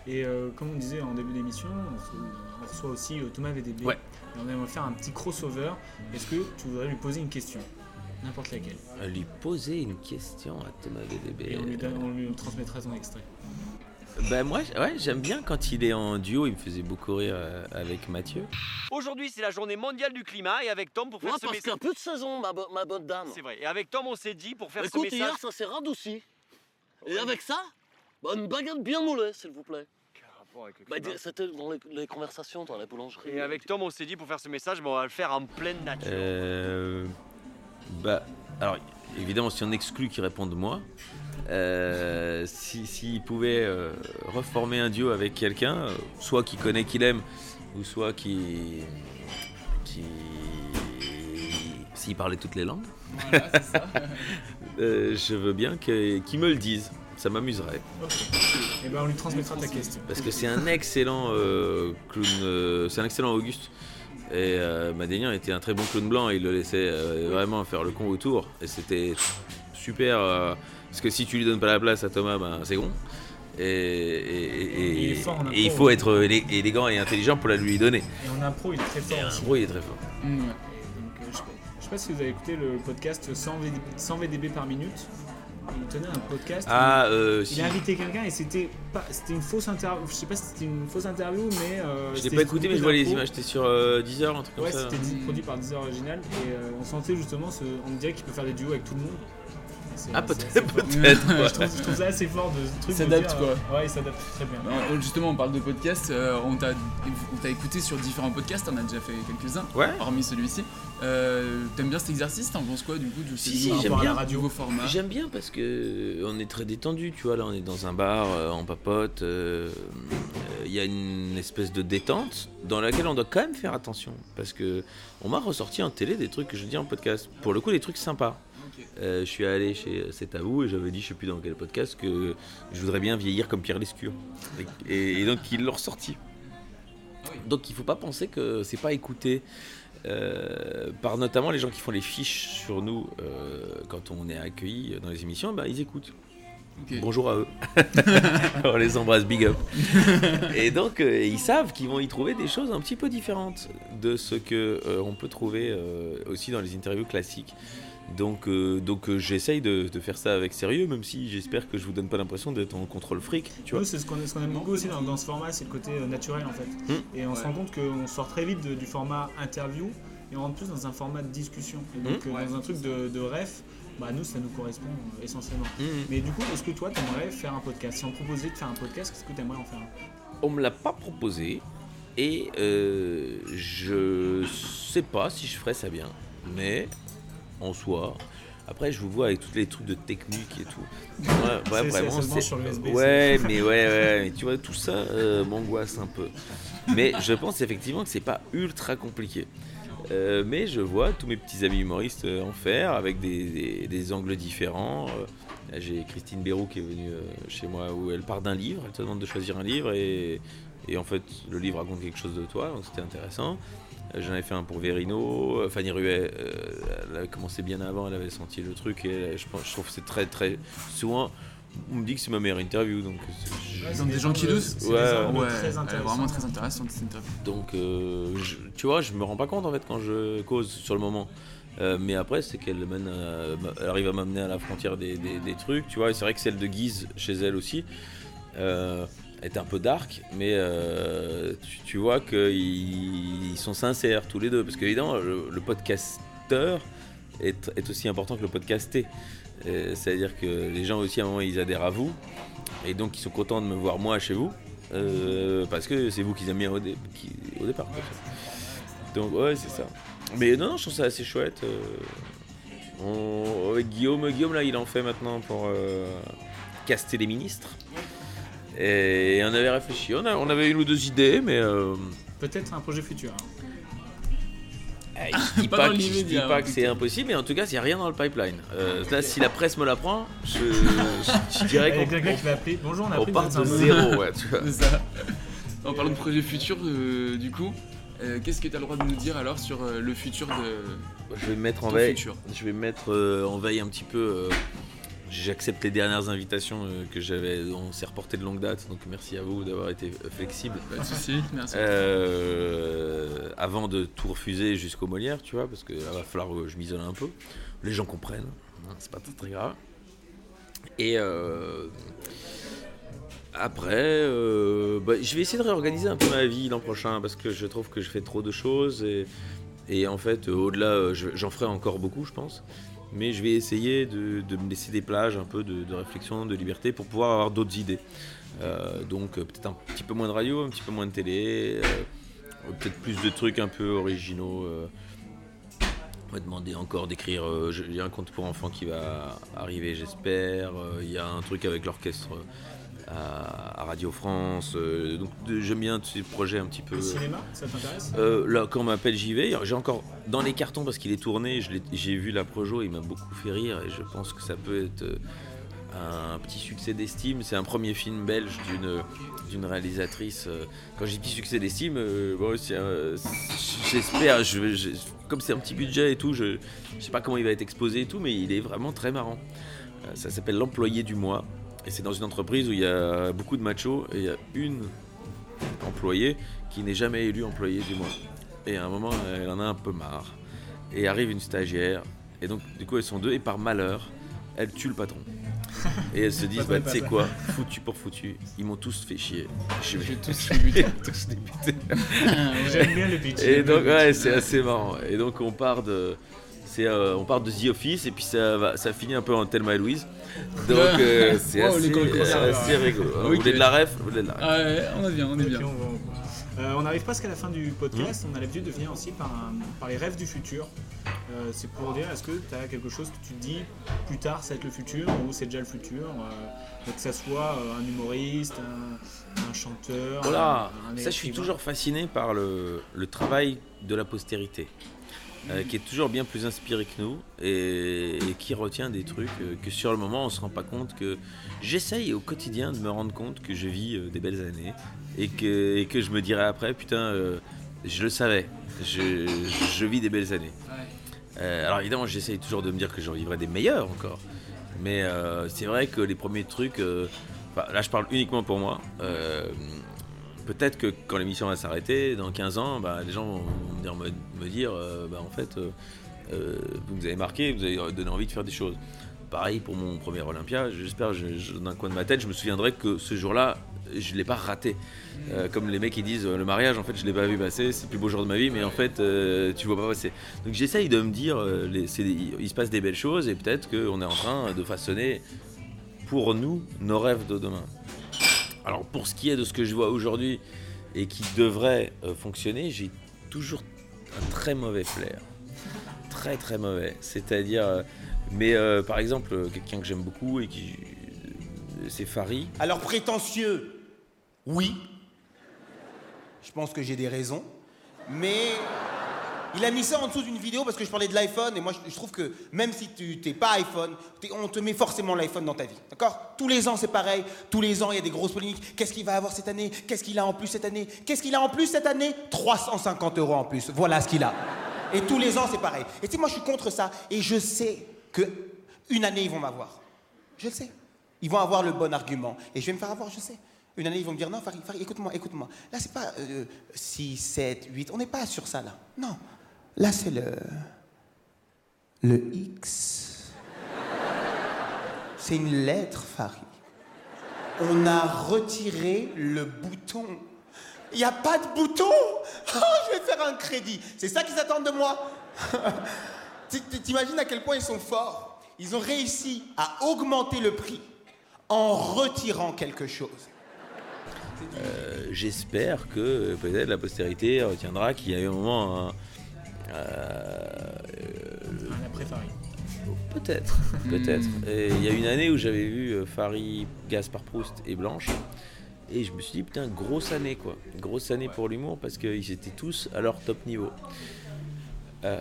Et comme on disait en début d'émission, on, reçoit aussi Thomas VDB. Ouais. Et on aimerait faire un petit crossover. Est-ce que tu voudrais lui poser une question? N'importe laquelle. Lui poser une question à Thomas VDB. Et on lui, donne- on lui transmettra son extrait. Ben moi, ouais, j'aime bien quand il est en duo, il me faisait beaucoup rire euh, avec Mathieu. Aujourd'hui, c'est la journée mondiale du climat et avec Tom pour faire Ouais, ce parce message. a plus de saison, ma, bo- ma bonne dame. C'est vrai. Et avec Tom, on s'est dit pour faire Écoute, ce message. hier, ça s'est radouci. Et avec ça, bah, une baguette bien moulée, s'il vous plaît. Bah, dis- C'était dans les, les conversations dans la boulangerie. Et avec Tom, on s'est dit pour faire ce message, bon, on va le faire en pleine nature. Euh, bah, alors évidemment, si on exclut qu'il réponde moi, euh, si- s'il pouvait euh, reformer un duo avec quelqu'un, euh, soit qui connaît qu'il aime, ou soit qui. qui. s'il parlait toutes les langues, Voilà, c'est ça. euh, je veux bien qu'il me le dise, ça m'amuserait. Et ben on lui transmettra ta question. Parce que c'est un excellent clown, c'est un excellent Auguste. Et Madénian était un très bon clown blanc, il le laissait vraiment faire le con autour. Et c'était super. Parce que si tu lui donnes pas la place à Thomas, ben, c'est bon. Et, et- et- Il est fort en impro et il faut être élé- élégant et intelligent pour la lui donner. Et en impro, il est très fort Et en aussi. impro, il est très fort. Mm, Donc, euh, je, sais pas- je sais pas si vous avez écouté le podcast 100 VDB, 100 VDB par minute. Il tenait un podcast. Ah, où euh, il si. a invité quelqu'un et c'était pas, c'était une fausse interview. Je sais pas si c'était une fausse interview, mais. euh, Je l'ai c'était pas écouté, mais je vois les images. J'étais sur euh, Deezer, un truc comme Ouais, ça. c'était produit par Deezer Original et euh, on sentait justement, ce, on dirait qu'il peut faire des duos avec tout le monde. Ah, peut-être, ouais. je, trouve, je trouve ça assez fort de ce truc. S'adapte, quoi. euh, Ouais, il s'adapte très bien. Alors, justement, on parle de podcast. euh, on t'a on t'a écouté sur différents podcasts. On a déjà fait quelques-uns. Ouais. Hormis celui-ci. Euh, T'aimes bien cet exercice T'en penses quoi du coup ce Si, si, j'aime bien. nouveau format J'aime bien parce que on est très détendu, tu vois. Là, on est dans un bar, euh, on papote. Il y a une espèce de détente dans laquelle on doit quand même faire attention parce que on m'a ressorti en télé des trucs que je dis en podcast. Pour le coup, des trucs sympas. Euh, je suis allé chez C'est à vous et j'avais dit, je sais plus dans quel podcast, que je voudrais bien vieillir comme Pierre Lescure. Et, et- et donc, ils l'ont ressorti. Donc, il faut pas penser que c'est pas écouté. euh, par notamment les gens qui font les fiches sur nous euh, quand on est accueilli dans les émissions, bah, ils écoutent. Bonjour à eux. on les embrasse, big up. Et donc, euh, ils savent qu'ils vont y trouver des choses un petit peu différentes de ce que euh, on peut trouver euh, aussi dans les interviews classiques. Donc, euh, donc euh, j'essaye de, de faire ça avec sérieux, même si j'espère que je vous donne pas l'impression d'être en contrôle fric. Tu vois. Nous, c'est ce qu'on ce qu'on aime beaucoup aussi dans, dans ce format, c'est le côté euh, naturel en fait. Hmm. Et on se rend compte qu'on sort très vite de- du format interview et on rentre plus dans un format de discussion. Et donc, Hmm. euh, dans un truc de, de ref, bah, nous, ça nous correspond euh, essentiellement. Hmm. Mais du coup, est-ce que toi, tu aimerais faire un podcast? Si on proposait de faire un podcast, est-ce que tu aimerais en faire? Un On me l'a pas proposé et euh, je sais pas si je ferais ça bien. Mais en soi, après je vous vois avec tous les trucs de technique et tout. Ouais, vraiment. c'est- sur Ouais, mais ouais, ouais, mais tu vois tout ça euh, m'angoisse un peu. Mais je pense effectivement que c'est pas ultra compliqué. Euh, mais je vois tous mes petits amis humoristes euh, en faire avec des, des- des angles différents. Euh, J'ai Christine Bérou qui est venue chez moi où elle part d'un livre, elle te demande de choisir un livre et, et en fait le livre raconte quelque chose de toi, donc c'était intéressant. J'en avais fait un pour Verino, Fanny Ruet, euh, elle avait commencé bien avant, elle avait senti le truc et elle- je, pense, je trouve que c'est très très... Souvent on me dit que c'est ma meilleure interview donc... je- Ouais, Ils ont des gens qui doutent. Ouais, très elle est intéressants. vraiment très intéressante cette interview. Donc, euh, je- tu vois, je me rends pas compte en fait quand je cause sur le moment. Euh, mais après, c'est qu'elle mène à- elle arrive à m'amener à la frontière des, des- des trucs, tu vois. Et c'est vrai que celle de Guise, chez elle aussi, euh, est un peu dark, mais euh, tu, vois qu'ils ils sont sincères tous les deux. Parce qu'évidemment, le, le podcasteur est, aussi important que le podcasté. Euh, C'est-à-dire que les gens aussi, à un moment, ils adhèrent à vous. Et donc, ils sont contents de me voir moi chez vous. euh, parce que c'est vous qui aimez au, dé- qui- au départ. Donc, ouais, c'est ça. Mais non, non, je trouve ça assez chouette. Guillaume, Guillaume, là, il en fait maintenant pour caster les ministres. Et on avait réfléchi. On, a- on avait une ou deux idées, mais. euh, Peut-être un projet futur. hein. eh, je dis Pas pas, dans que, je dis pas hein. que c'est impossible, mais en tout cas, il n'y a rien dans le pipeline. Euh, Là, si la presse me l'apprend, je, je, je dirais qu'on quelqu'un on- qui. Bonjour, on a on appris part de zéro, ouais, tu vois. Ça. En parlant de projet futur, euh, du coup, euh, qu'est-ce que tu as le droit de nous dire alors sur euh, le futur de. Je vais me mettre en veille. futur? Je vais me mettre euh, en veille un petit peu. J'accepte les dernières invitations euh, que j'avais. On s'est reporté de longue date, donc merci à vous d'avoir été euh, flexible. Pas de soucis, merci. Euh, avant de tout refuser jusqu'au Molière, tu vois, parce que là, va falloir que je m'isole un peu. Les gens comprennent, hein, c'est pas très, très grave. Et euh, après, euh, bah, je vais essayer de réorganiser un peu ma vie l'an prochain parce que je trouve que je fais trop de choses et, et en fait, au-delà, je- j'en ferai encore beaucoup, je pense. Mais je vais essayer de, me laisser des plages un peu de, réflexion, de liberté pour pouvoir avoir d'autres idées. Euh, donc euh, peut-être un petit peu moins de radio, un petit peu moins de télé, euh, peut-être plus de trucs un peu originaux. On m'a demandé encore d'écrire. a un conte pour enfants qui va arriver, j'espère. Il y a un truc avec l'orchestre à, à Radio France. euh, donc j'aime bien ces projets un petit peu. Le cinéma, ça t'intéresse? Euh, là, quand on m'appelle, j'y vais. J'ai encore dans les cartons parce qu'il est tourné. J'ai vu la projo, il m'a beaucoup fait rire et je pense que ça peut être euh, un petit succès d'estime. C'est un premier film belge d'une d'une réalisatrice. Quand j'ai dit petit succès d'estime, euh, bon, j'espère. Je, je- comme c'est un petit budget et tout, je, je sais pas comment il va être exposé et tout, mais il est vraiment très marrant. Euh, Ça s'appelle l'employé du mois et c'est dans une entreprise où il y a beaucoup de machos et il y a une employée qui n'est jamais élue employée du mois. Et à un moment, elle en a un peu marre. Et arrive une stagiaire. Et donc, du coup, elles sont deux. Et par malheur, elle tue le patron. Et elles se disent, bah, tu sais quoi, foutu pour foutu, ils m'ont tous fait chier. Je vais tous les buter. tous les buter. J'aime bien le pitch. Et donc, ouais, c'est assez marrant. Et donc, on part de. C'est, euh, on part de The Office et puis ça, va, ça finit un peu en Thelma et Louise. Donc euh, c'est Oh, assez, euh, assez rigolo. Ah Vous voulez de la ref Vous voulez de la ref Ah ouais, on est bien, on est bien. Ok, on va- Euh, on arrive presque à la fin du podcast. On a l'habitude de finir aussi par, un- par les rêves du futur. Euh, c'est pour dire, est-ce que tu as quelque chose que tu te dis plus tard, ça va être le futur ou c'est déjà le futur euh, Que ça soit euh, un humoriste, un, un chanteur. Voilà, un- un ça je suis toujours fasciné par le, le travail de la postérité, euh, qui est toujours bien plus inspiré que nous et, et qui retient des trucs euh, que sur le moment on se rend pas compte que j'essaye au quotidien de me rendre compte que je vis euh, des belles années et que, et que je me dirai après putain je le savais, je, je vis des belles années. Alors évidemment, j'essaye toujours de me dire que j'en vivrai des meilleurs encore. Mais c'est vrai que les premiers trucs, là je parle uniquement pour moi. Peut-être que quand l'émission va s'arrêter, dans 15 ans, bah, les gens vont me, dire euh, bah, en fait, euh, euh, vous avez marqué, vous avez donné envie de faire des choses. Pareil pour mon premier Olympia, j'espère, je- je- d'un coin de ma tête, je me souviendrai que ce jour-là, je ne l'ai pas raté. Comme les mecs qui disent le mariage, en fait, je l'ai pas vu passer, c'est le plus beau jour de ma vie, mais en fait, euh, tu vois pas passer. Donc j'essaye de me dire, les- il se passe des belles choses et peut-être qu'on est en train de façonner pour nous nos rêves de demain. Alors pour ce qui est de ce que je vois aujourd'hui et qui devrait euh, fonctionner, j'ai toujours un très mauvais flair. Très très mauvais. C'est-à-dire, euh, mais euh, par exemple, quelqu'un que j'aime beaucoup et qui. C'est Farid. Alors prétentieux, oui. Je pense que j'ai des raisons. Mais il a mis ça en dessous d'une vidéo parce que je parlais de l'iPhone et moi je, trouve que même si tu t'es pas iPhone, on te met forcément l'iPhone dans ta vie. D'accord? Tous les ans c'est pareil. Tous les ans il y a des grosses polémiques. Qu'est-ce qu'il va avoir cette année? Qu'est-ce qu'il a en plus cette année? Qu'est-ce qu'il a en plus cette année? 350 euros en plus. Voilà ce qu'il a. Et tous les ans c'est pareil. Et tu moi je suis contre ça et je sais que une année ils vont m'avoir. Je le sais. Ils vont avoir le bon argument. Et je vais me faire avoir, je sais. Une année, ils vont me dire non, Farid, Farid, écoute-moi, écoute-moi. Là, c'est pas euh, 6, 7, 8. On n'est pas sur ça, là. Non. Là, c'est le. Le X. C'est une lettre, Farid. On a retiré le bouton. Il n'y a pas de bouton? Oh, je vais faire un crédit. C'est ça qu'ils attendent de moi T'imagines à quel point ils sont forts? Ils ont réussi à augmenter le prix en retirant quelque chose. Euh, J'espère que peut-être la postérité retiendra qu'il y a eu un moment. un- euh, Un après Farid. Peut-être, peut-être. Et Il y a une année où j'avais vu euh, Farid, Gaspard Proust et Blanche. Et je me suis dit, putain, grosse année quoi. Grosse année pour l'humour parce qu'ils étaient tous à leur top niveau. Euh,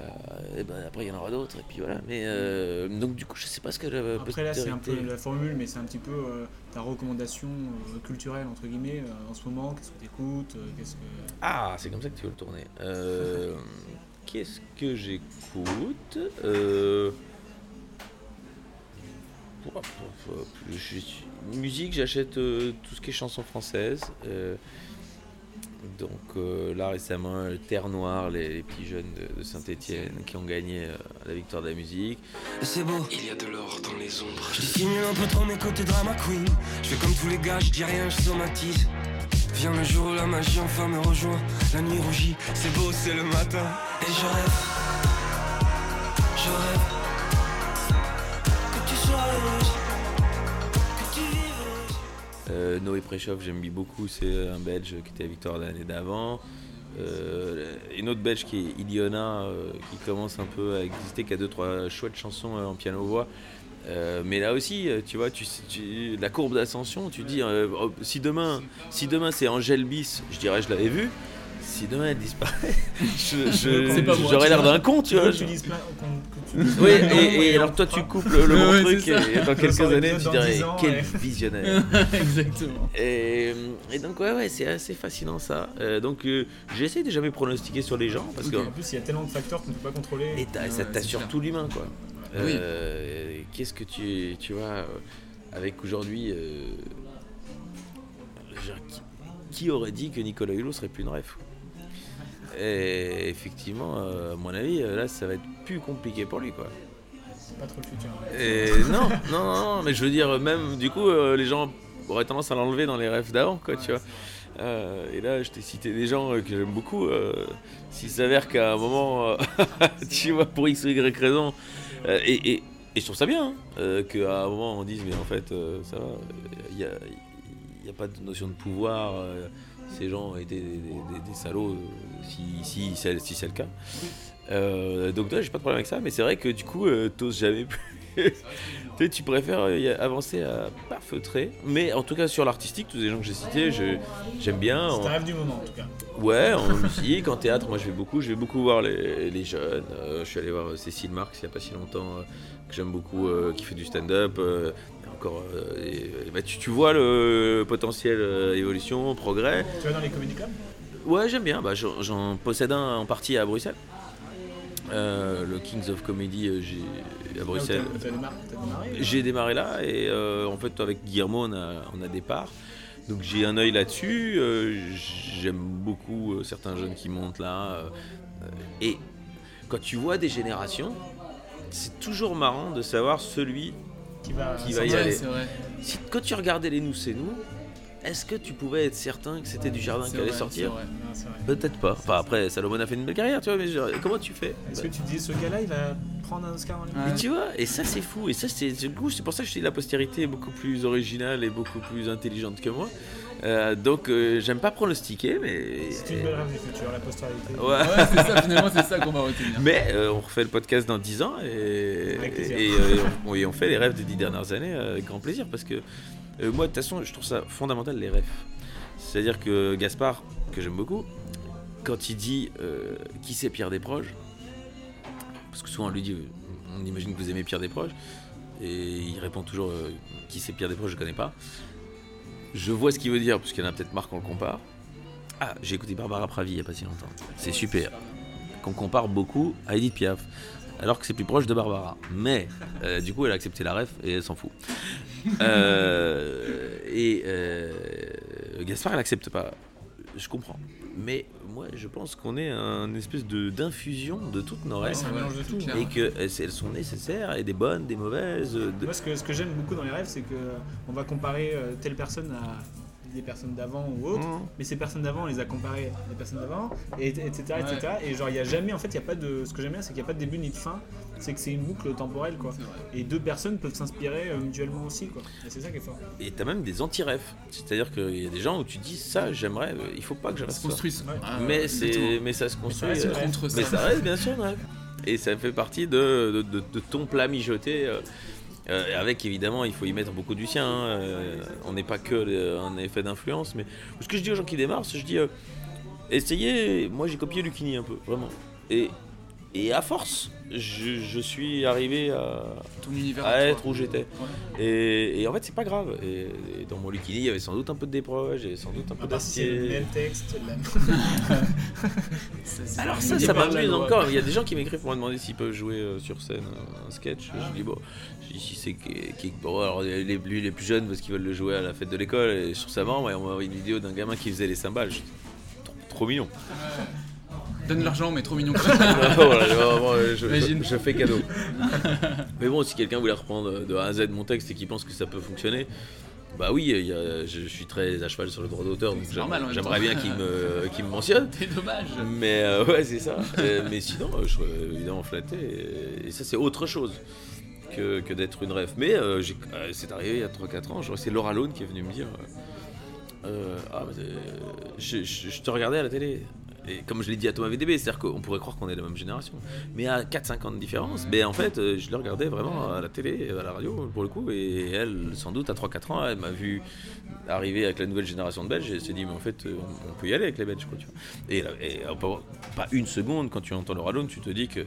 et ben, après, il y en aura d'autres. Et puis voilà. Mais euh, donc, du coup, je sais pas ce que la Après là c'est un peu la formule mais c'est un petit peu euh, ta recommandation euh, culturelle entre guillemets euh, en ce moment, qu'est-ce que tu écoutes, qu'est-ce que... Ah, c'est comme ça que tu veux le tourner. Euh, Qu'est-ce que j'écoute Euh, Musique, j'achète euh, tout ce qui est chanson française. Donc euh, là récemment, Terre Noire, les, les petits jeunes de, de Saint-Etienne qui ont gagné euh, la victoire de la musique. C'est beau, il y a de l'or dans les ombres. Je dissimule un peu trop mes côtés drama queen. Je fais comme tous les gars, je dis rien, je somatise. Vient le jour où la magie enfin me rejoint. La nuit rougit, c'est beau, c'est le matin. Et je rêve, je rêve que tu sois heureuse, Euh, Noé Préchoff, j'aime bien beaucoup, c'est un Belge qui était à Victoire l'année d'avant. Euh, une autre Belge qui est Iliona, euh, qui commence un peu à exister, qui a deux trois chouettes chansons en piano-voix. Euh, mais là aussi, tu vois, la courbe d'ascension, tu dis, oh, si demain, si demain c'est Angèle Bis, je dirais je l'avais vu. Si demain elle disparaît, je- je- j'aurais l'air d'un con, tu vois. Tu dises Oui, et, et et alors toi tu coupes le, le bon Ouais, truc et dans quelques années tu dirais 10 ans, quel ouais. visionnaire. Exactement. Et, donc ouais ouais c'est assez fascinant ça. Euh, donc euh, j'essaie de jamais pronostiquer sur les gens parce Ok, que En plus il y a tellement de facteurs qu'on ne peut pas contrôler. et ça t'assure tout l'humain quoi. Oui. Euh, Qu'est-ce que tu tu vois avec aujourd'hui qui aurait dit que Nicolas Hulot serait plus une ref? Et effectivement, euh, à mon avis, euh, là, ça va être plus compliqué pour lui, quoi. C'est pas trop le futur. Et non, non, non, mais je veux dire, même du coup, euh, les gens auraient tendance à l'enlever dans les rêves d'avant, quoi, tu vois. Euh, et là, je t'ai cité des gens que j'aime beaucoup. euh, S'il s'avère qu'à un moment, tu vois, pour X ou Y raison, euh, et, et, et je trouve ça bien, hein, qu'à un moment on dise, mais en fait, ça va, il n'y a, pas de notion de pouvoir. ces gens étaient des, des- des salauds, si, si, c'est- si c'est le cas. Euh, donc, toi, j'ai pas de problème avec ça, mais c'est vrai que du coup, euh, t'oses jamais plus. tu tu préfères euh, y avancer à pas feutrer, mais en tout cas sur l'artistique, tous les gens que j'ai cités, je- j'aime bien. C'est En- un rêve du moment en tout cas. Ouais, en musique, en théâtre, moi je vais beaucoup, je vais beaucoup voir les, les jeunes. Euh, je suis allé voir Cécile Marx il n'y a pas si longtemps, que j'aime beaucoup, qui fait du stand-up. encore, et- bah, tu, tu vois le potentiel évolution, progrès. Tu vas dans les comédie clubs? Ouais, j'aime bien. Bah, j'en, possède un en partie à Bruxelles. Euh, le Kings of Comedy euh, à Bruxelles. Ah, là J'ai démarré là et euh, en fait avec Guillermo on a, on a des parts. Donc j'ai un œil là-dessus. euh, j'aime beaucoup certains jeunes qui montent là. et quand tu vois des générations, c'est toujours marrant de savoir celui Qui va- qui c'est va y aller. vrai. Si, quand tu regardais les nous c'est nous, est-ce que tu pouvais être certain que c'était du jardin qui allait vrai, sortir. Peut-être pas. Enfin après Salomon a fait une belle carrière, tu vois, mais genre, comment tu fais Est-ce que tu dis ce gars-là il va prendre un Oscar dans les Mais tu vois, et ça c'est fou, et ça c'est du coup, c'est pour ça que je dis la postérité est beaucoup plus originale et beaucoup plus intelligente que moi. Euh, donc euh, j'aime pas pronostiquer, mais. C'est une belle rêve du futur, la postérité. Ouais, Ouais, c'est ça, finalement, c'est ça qu'on va retenir. Mais euh, on refait le podcast dans 10 ans et, Avec plaisir. et, euh, et on, et on fait les rêves des 10 dernières années avec grand plaisir parce que euh, moi de toute façon je trouve ça fondamental les rêves. C'est-à-dire que Gaspard, que j'aime beaucoup, quand il dit euh, qui c'est Pierre Desproges, parce que souvent on lui dit euh, on imagine que vous aimez Pierre Desproges et il répond toujours qui c'est Pierre Desproges je connais pas. Je vois ce qu'il veut dire parce qu'il y en a peut-être marre qu'on le compare. Ah, j'ai écouté Barbara Pravi il n'y a pas si longtemps. C'est super. Qu'on compare beaucoup à Edith Piaf. Alors que c'est plus proche de Barbara. Mais, euh, du coup, elle a accepté la ref et elle s'en fout. Euh, et euh, Gaspard, elle accepte pas. Je comprends. Mais moi, je pense qu'on est un espèce de d'infusion de toutes nos Ouais, rêves. c'est un mélange de tout. Et que elles elles sont nécessaires, et des bonnes, des mauvaises. de- Moi, ce que, ce que j'aime beaucoup dans les rêves, c'est que on va comparer telle personne à des personnes d'avant ou autres, Mhm. mais ces personnes d'avant, on les a comparées à des personnes d'avant, et, etc., etc. Et genre, il y a jamais, en fait, il y a pas de. Ce que j'aime bien, c'est qu'il n'y a pas de début ni de fin. C'est que c'est une boucle temporelle, quoi. Et deux personnes peuvent s'inspirer euh, mutuellement aussi, quoi. Et c'est ça qui est fort. Et t'as même des anti-rêves. C'est-à-dire qu'il y a des gens où tu dis ça, j'aimerais, euh, il faut pas que je se ça. construise. Ouais. Ah, mais, ouais, c'est, mais ça se Mais ça construit. reste euh, contre ça. mais ça reste bien sûr un rêve. Et ça fait partie de, de, de- de ton plat mijoté. euh, euh, avec évidemment, il faut y mettre beaucoup du sien. hein, euh, on n'est pas que le- un effet d'influence. Mais ce que je dis aux gens qui démarrent, c'est je dis euh, essayez. Moi, j'ai copié Lucini un peu, vraiment. Et à force, je, je suis arrivé à, Ton univers à à toi. être où j'étais. Et, et en fait, c'est pas grave. Et, et dans mon Lucini, il y avait sans doute un peu de déproche, et sans doute un peu À part si c'est le d'acier. même texte, la même. Alors ça, ça m'amuse encore. Il y a des gens qui m'écrivent pour me demander s'ils peuvent jouer euh, sur scène euh, un sketch. Je dis bon, je dis si c'est bon, alors les, lui les plus jeunes parce qu'ils veulent le jouer à la fête de l'école et sur sa main, ouais, on m'a envoyé une vidéo d'un gamin qui faisait les cymbales. Je dis, trop, trop mignon. Donne l'argent, mais trop mignon. Voilà, vraiment, euh, je, Imagine. je- je fais cadeau. Mais bon, si quelqu'un voulait reprendre de A à Z mon texte et qu'il pense que ça peut fonctionner, bah oui, il y a- je, je suis très à cheval sur le droit d'auteur, donc j'aimerais bien qu'il me, qu'il me mentionne. C'est dommage. Mais euh, ouais, c'est ça. Euh, mais sinon, euh, je serais évidemment flatté. Et, et ça, c'est autre chose que, que d'être une rêve. Mais c'est arrivé il y a 3-4 ans. C'est Laura Lone qui est venue me dire Ah, je- je te regardais à la télé. Et comme je l'ai dit à Thomas VDB, c'est-à-dire qu'on pourrait croire qu'on est de la même génération. Mais à 4-5 ans de différence, mais en fait, euh, je le regardais vraiment à la télé, à la radio, pour le coup. Et elle, sans doute, à 3-4 ans, elle m'a vu arriver avec la nouvelle génération de Belges et elle s'est dit, mais en fait, euh, on, peut y aller avec les Belges. Quoi, tu vois. Et, euh, pas, une seconde, quand tu entends Laura Lone, tu te dis que.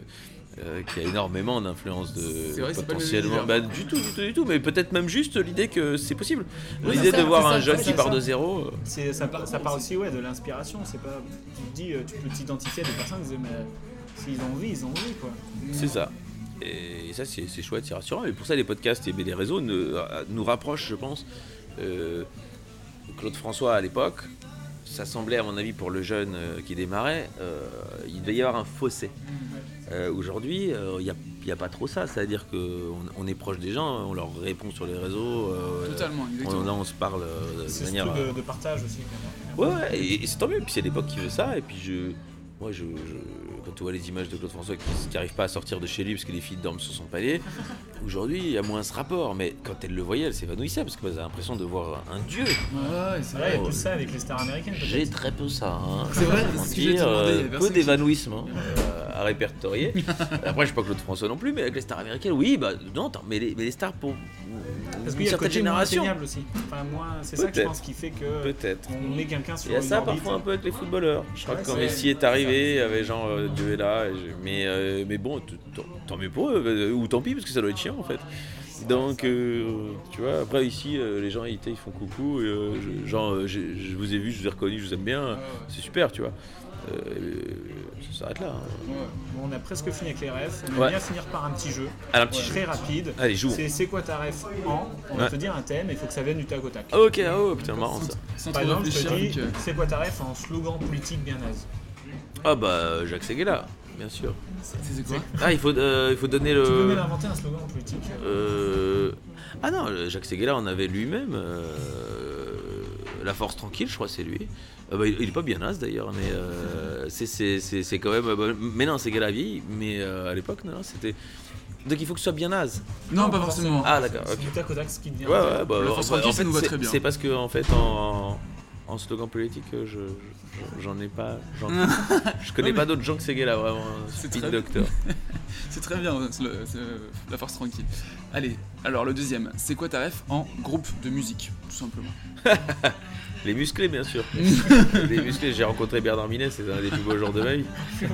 Euh, qu'il y a énormément d'influence de vrai, potentiellement bah, du tout du tout du tout mais peut-être même juste l'idée que c'est possible l'idée de voir un jeune qui ça. part de zéro euh, C'est, ça, part, ça part aussi ouais, de l'inspiration. C'est pas, tu te dis, euh, tu peux t'identifier à des personnes qui disent, mais s'ils ont envie, ils ont envie. Quoi. C'est ça. Et ça, c'est c'est chouette, c'est rassurant. Et pour ça, les podcasts et les réseaux ne- nous rapprochent, je pense. Euh, Claude François, à l'époque, ça semblait, à mon avis, pour le jeune qui démarrait, euh, il devait y avoir un fossé. Euh, Aujourd'hui, euh, il n'y a, pas trop ça. C'est-à-dire qu'on on est proche des gens, on leur répond sur les réseaux. euh, Totalement, on- là, on se parle euh, de C'est manière. truc de, de partage aussi. Ouais, ouais, et, et c'est tant mieux. Puis c'est l'époque qui veut ça. Et puis je. Moi, je, je- quand tu vois les images de Claude François qui n'arrive pas à sortir de chez lui parce que les filles dorment sur son palier, aujourd'hui, il y a moins ce rapport. Mais quand elle le voyait, elle s'évanouissait parce que a l'impression de voir un dieu. Ouais, c'est vrai, il y a plus ça avec les stars américaines. J'ai très peu ça. Hein. C'est vrai, c'est ce que te demander, euh, personne peu qui- d'évanouissement euh, à répertorier. Après, je suis pas Claude François non plus, mais avec les stars américaines, oui, bah non, attends, mais les, mais les stars pour Parce une qu'il y a le certaine moins génération. aussi. Enfin, moins, c'est ça que je Peut-être. pense qui fait que Peut-être. on met quelqu'un sur Il y a une ça orbite. parfois un peu avec les footballeurs. Je crois Ouais, que quand Messi est arrivé, il y avait genre euh, Dieu est là. et je- Mais, euh, mais bon, tant- mieux pour eux, euh, ou tant pis, parce que ça doit être chiant en fait. Donc, euh, tu vois, après ici, euh, les gens ils, ils font coucou, et, euh, je- genre, euh, je vous ai vu, je vous ai reconnu, je vous aime bien, c'est super, tu vois. Euh, ça s'arrête là. hein. Bon, on a presque fini avec les refs. On va Ouais. bien finir par un petit jeu. Alors, un petit très jeu. rapide. Allez, joue. C'est c'est quoi ta ref en On va Ouais. te dire un thème et il faut que ça vienne du tac au tac. Ah, ok, ah, oh, putain, marrant ça. Sans Par exemple, je te dis, c'est quoi ta ref en slogan politique bien naze Ah bah, Jacques Seguela, bien sûr. C'est quoi Ah, il faut, euh, il faut donner le. Tu peux même inventer un slogan politique. Euh, Ah non, Jacques Seguela en avait lui-même. euh, La Force Tranquille, je crois, c'est lui. Euh, bah, il, est pas bien naze d'ailleurs, mais euh, c'est- c'est c'est- c'est quand même. euh, bah, mais non, Seguela vieilli, mais euh, à l'époque, non, c'était. Donc il faut que ce soit bien naze. Non, pas forcément. Ah d'accord, C'est ok. du tac au tac ce qui te vient. Ouais, ouais, bah, La alors, Force bah, Tranquille, en ça fait, nous va c'est- très bien. C'est parce que en fait, en, en slogan politique, euh, je je- j'en ai pas. je connais Non, pas d'autres gens que Seguela vraiment. C'est Speed très Doctor. c'est très bien, c'est le- c'est la force tranquille. Allez, alors le deuxième, c'est quoi ta ref en groupe de musique, tout simplement? Les musclés, bien sûr. les musclés, j'ai rencontré Bernard Minet, c'est un des plus beaux jours de ma vie.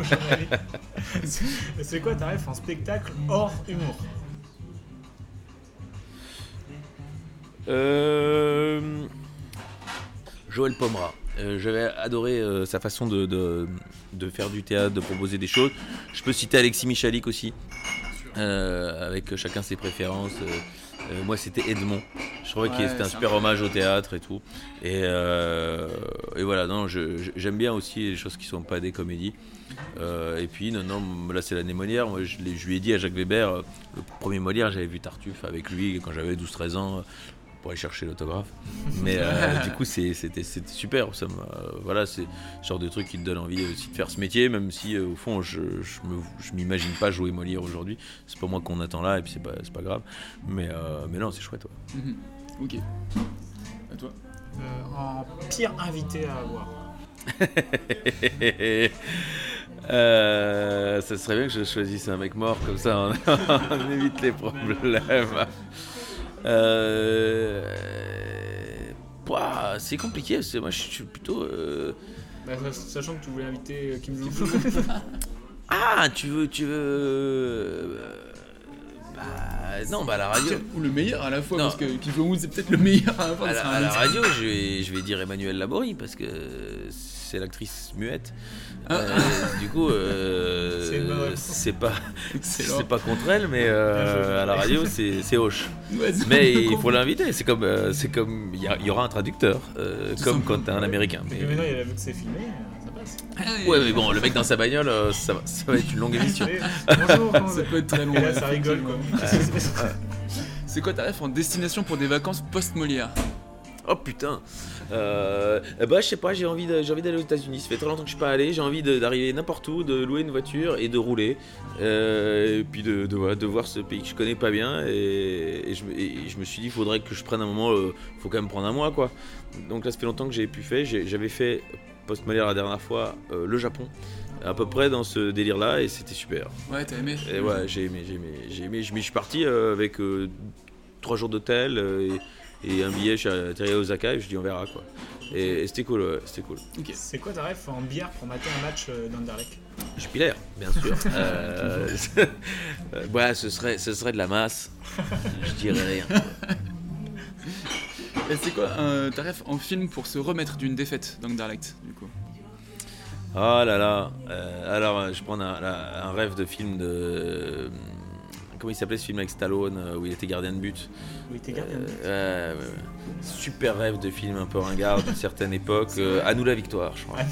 C'est- c'est quoi ta ref en spectacle hors humour Euh, Joël Pomera. Euh, J'avais adoré euh, sa façon de, de- de faire du théâtre, de proposer des choses. Je peux citer Alexis Michalik aussi, euh, avec chacun ses préférences. Euh, moi, c'était Edmond. Je trouvais que Ouais, c'était un super hommage au théâtre et tout. Et, euh, et voilà, non, j'aime bien aussi les choses qui sont pas des comédies. Euh, et puis, non, non, là c'est l'année Molière. Moi, je, je lui ai dit à Jacques Weber, le premier Molière, j'avais vu Tartuffe avec lui quand j'avais 12-13 ans pour aller chercher l'autographe. Mais euh, du coup, c'était super. Ça m'a- voilà, c'est le genre de truc qui te donne envie aussi de faire ce métier, même si euh, au fond, je, je m'imagine pas jouer Molière aujourd'hui. C'est pas moi qu'on attend là, et puis c'est pas, pas grave. Mais, euh, mais non, c'est chouette. ouais. Mhm. Ok. À toi Euh, En pire invité à avoir. Euh, ça serait bien que je choisisse un mec mort comme ça, on, on évite les problèmes. Euh, ouah, c'est compliqué, parce que moi je suis plutôt. euh, Bah, sachant que tu voulais inviter euh, Kim Jong-un. Ah, tu veux, tu veux. euh, Bah, non, bah à la radio. Ou le meilleur à la fois, Non. parce que Kim Jong-un c'est peut-être le meilleur à la fois. À la, à radio, je vais, je vais dire Emmanuel Laborie parce que c'est l'actrice muette. Ah. Euh, du coup, euh, C'est pas, c'est pas contre elle, mais euh, à la radio, c'est Hoche. Ouais, mais il faut l'inviter. C'est comme, euh, c'est comme, il y, a- il y aura un traducteur, euh, comme quand t'es un Américain. Mais Mais, maintenant, il a vu que c'est filmé, ça passe. ouais, mais bon, le mec dans sa bagnole, ça, va, ça va être une longue émission. Bonjour, comment Ça peut être très long. Là, ça rigole. C'est quoi ta ref en destination pour des vacances post-Molière? Oh putain euh, bah je sais pas, j'ai envie j'ai envie d'aller aux États-Unis. Ça fait très longtemps que je suis pas allé. J'ai envie d'arriver n'importe où, de louer une voiture et de rouler. Euh, et puis de, de, voilà, de voir ce pays que je connais pas bien. Et, et je, me- et je me suis dit, il faudrait que je prenne un moment. euh, faut quand même prendre un mois quoi. Donc là, ça fait longtemps que j'ai pu faire. J'avais fait post-Molière la dernière fois euh, le Japon. À peu près dans ce délire là et c'était super. Ouais, t'as aimé Et ouais, j'ai aimé, j'ai aimé, j'ai aimé. Mais je suis parti avec euh, trois jours d'hôtel et, et un billet. Je suis à Osaka et je dis on verra quoi. Et, et c'était cool, ouais, c'était cool. Ok. C'est quoi ta ref en bière pour mater un match euh, d'Anderlecht? Jupiler, bien sûr. euh, ouais, ce serait, ce serait de la masse. Je dirais rien. Et c'est quoi euh, ta ref en film pour se remettre d'une défaite d'Anderlecht, du coup? Oh là là. euh, alors, je prends un, un rêve de film de. Comment il s'appelait ce film avec Stallone euh, où il était gardien de but Où il était gardien de but. Euh, ouais, ouais, ouais. Super rêve de film un peu ringard d'une certaine époque. euh, à nous la victoire, je crois. Ah,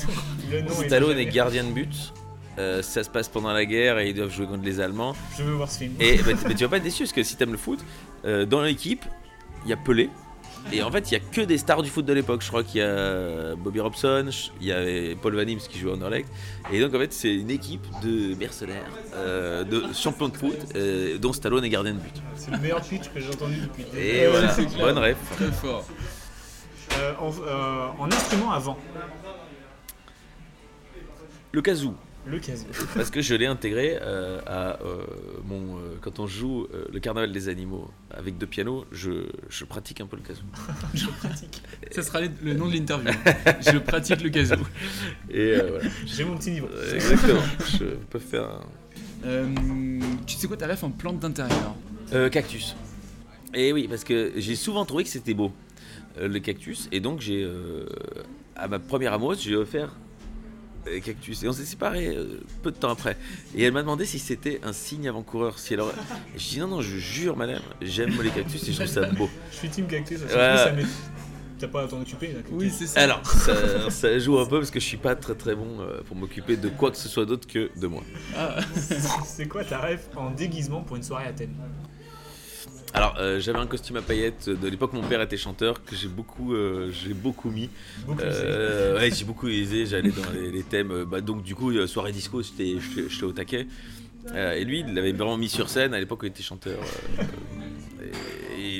le nom Stallone est gardien de but. Euh, ça se passe pendant la guerre et ils doivent jouer contre les Allemands. Je veux voir ce film. Et bah, tu vas pas être déçu parce que si t'aimes le foot, dans l'équipe, il y a Pelé. Et en fait, il y a que des stars du foot de l'époque. Je crois qu'il y a Bobby Robson, il y avait Paul Van Imst qui joue en Anderlecht. Et donc, en fait, c'est une équipe de mercenaires, euh, de champions de foot, euh, dont Stallone est gardien de but. C'est le meilleur pitch que j'ai entendu depuis des Et voilà, bonne ref. Très fort. Euh, en, euh, en instrument avant, Le kazoo. Le casou. Parce que je l'ai intégré euh, à euh, mon. euh, quand on joue euh, le carnaval des animaux avec deux pianos, je, je pratique un peu le kazoo. Je pratique. Ça sera le- nom de l'interview. Je pratique le kazoo. Et euh, voilà. J'ai mon petit niveau. Exactement. Je peux faire un. Euh, tu sais quoi ta ref en plante d'intérieur Euh, cactus. Et oui, parce que j'ai souvent trouvé que c'était beau, euh, le cactus. Et donc, j'ai. euh, à ma première amoureuse, j'ai offert cactus. Et on s'est séparés euh, peu de temps après. Et elle m'a demandé si c'était un signe avant-coureur. Si elle aurait... Et je dis non, non, je jure, madame, j'aime les cactus et je trouve ça beau. Je suis team cactus. parce que Ouais. ça T'as pas à t'en occuper. là. Oui, c'est ça. Alors, ça, ça joue un peu parce que je suis pas très très bon euh, pour m'occuper de quoi que ce soit d'autre que de moi. Ah. C'est quoi ta rêve en déguisement pour une soirée à thème? Alors, euh, j'avais un costume à paillettes de l'époque où mon père était chanteur que j'ai beaucoup, euh, j'ai beaucoup mis. Beaucoup Euh, ouais, j'ai beaucoup usé. J'allais dans les, les thèmes. Bah, donc, du coup, soirée disco, j'étais, au taquet. Et lui, il l'avait vraiment mis sur scène à l'époque où il était chanteur. et,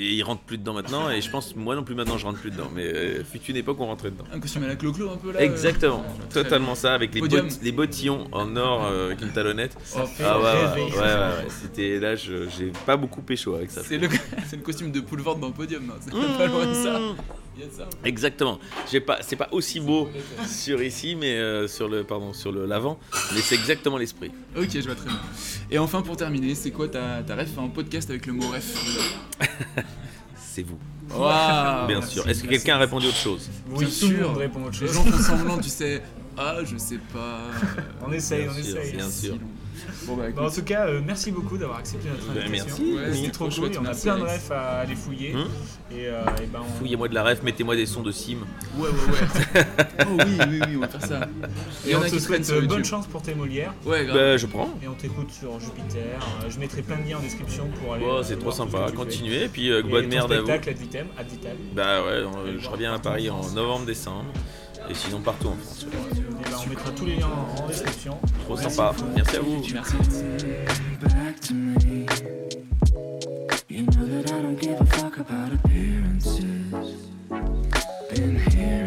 et il rentre plus dedans maintenant. Et je pense, moi non plus maintenant, je rentre plus dedans. Mais euh, fut une époque où on rentrait dedans. Un costume à la clo-clo un peu là euh, Exactement, Très totalement ça, avec les, bot- les bottillons en or euh, avec une talonnette. Ça fait ah ouais, ouais, ouais, c'était là, j'ai pas beaucoup pécho avec ça. C'est le, le costume de Poulvord dans Podium, non C'est pas loin de ça. Il y a de ça. Exactement. J'ai pas, c'est pas aussi beau sur ici, mais euh, sur le, pardon, sur le l'avant, mais c'est exactement l'esprit. Ok, je vois très bien. Et enfin, pour terminer, c'est quoi ta, ta ref Un podcast avec le mot ref? C'est vous. Waouh, Bien sûr. Est-ce que quelqu'un a répondu autre chose Oui, Bien tout le sûr. monde répond autre Les chose. gens font semblant, tu sais. Ah, je sais pas. On essaye, Bien on sûr, essaye. bien sûr. Bon, bah, Bah, en tout cas, euh, merci beaucoup d'avoir accepté notre Ben, invitation. merci. Ouais, C'était trop cool. on a plein de refs à aller fouiller. Et, euh, et ben, on- Fouillez-moi de la ref, mettez-moi des sons de sim. Ouais, ouais, ouais. oh oui, oui, oui, on va faire ça. Et on te souhaite euh, YouTube. bonne chance pour tes Molières. Ouais, grave. Bah, je prends. Et on t'écoute sur Jupiter. Euh, je mettrai plein de liens en description pour aller. Oh, c'est trop sympa. Continuez, et puis euh, bonne merde à vous. spectacle ad vitam, ad vitam. Bah ouais, je reviens à Paris en novembre-décembre. Et sinon partout en France. On mettra tous les liens en, description. Trop Merci sympa. beaucoup. Merci à vous. Merci. back to me. You know that I don't give a fuck about appearances. Been hearing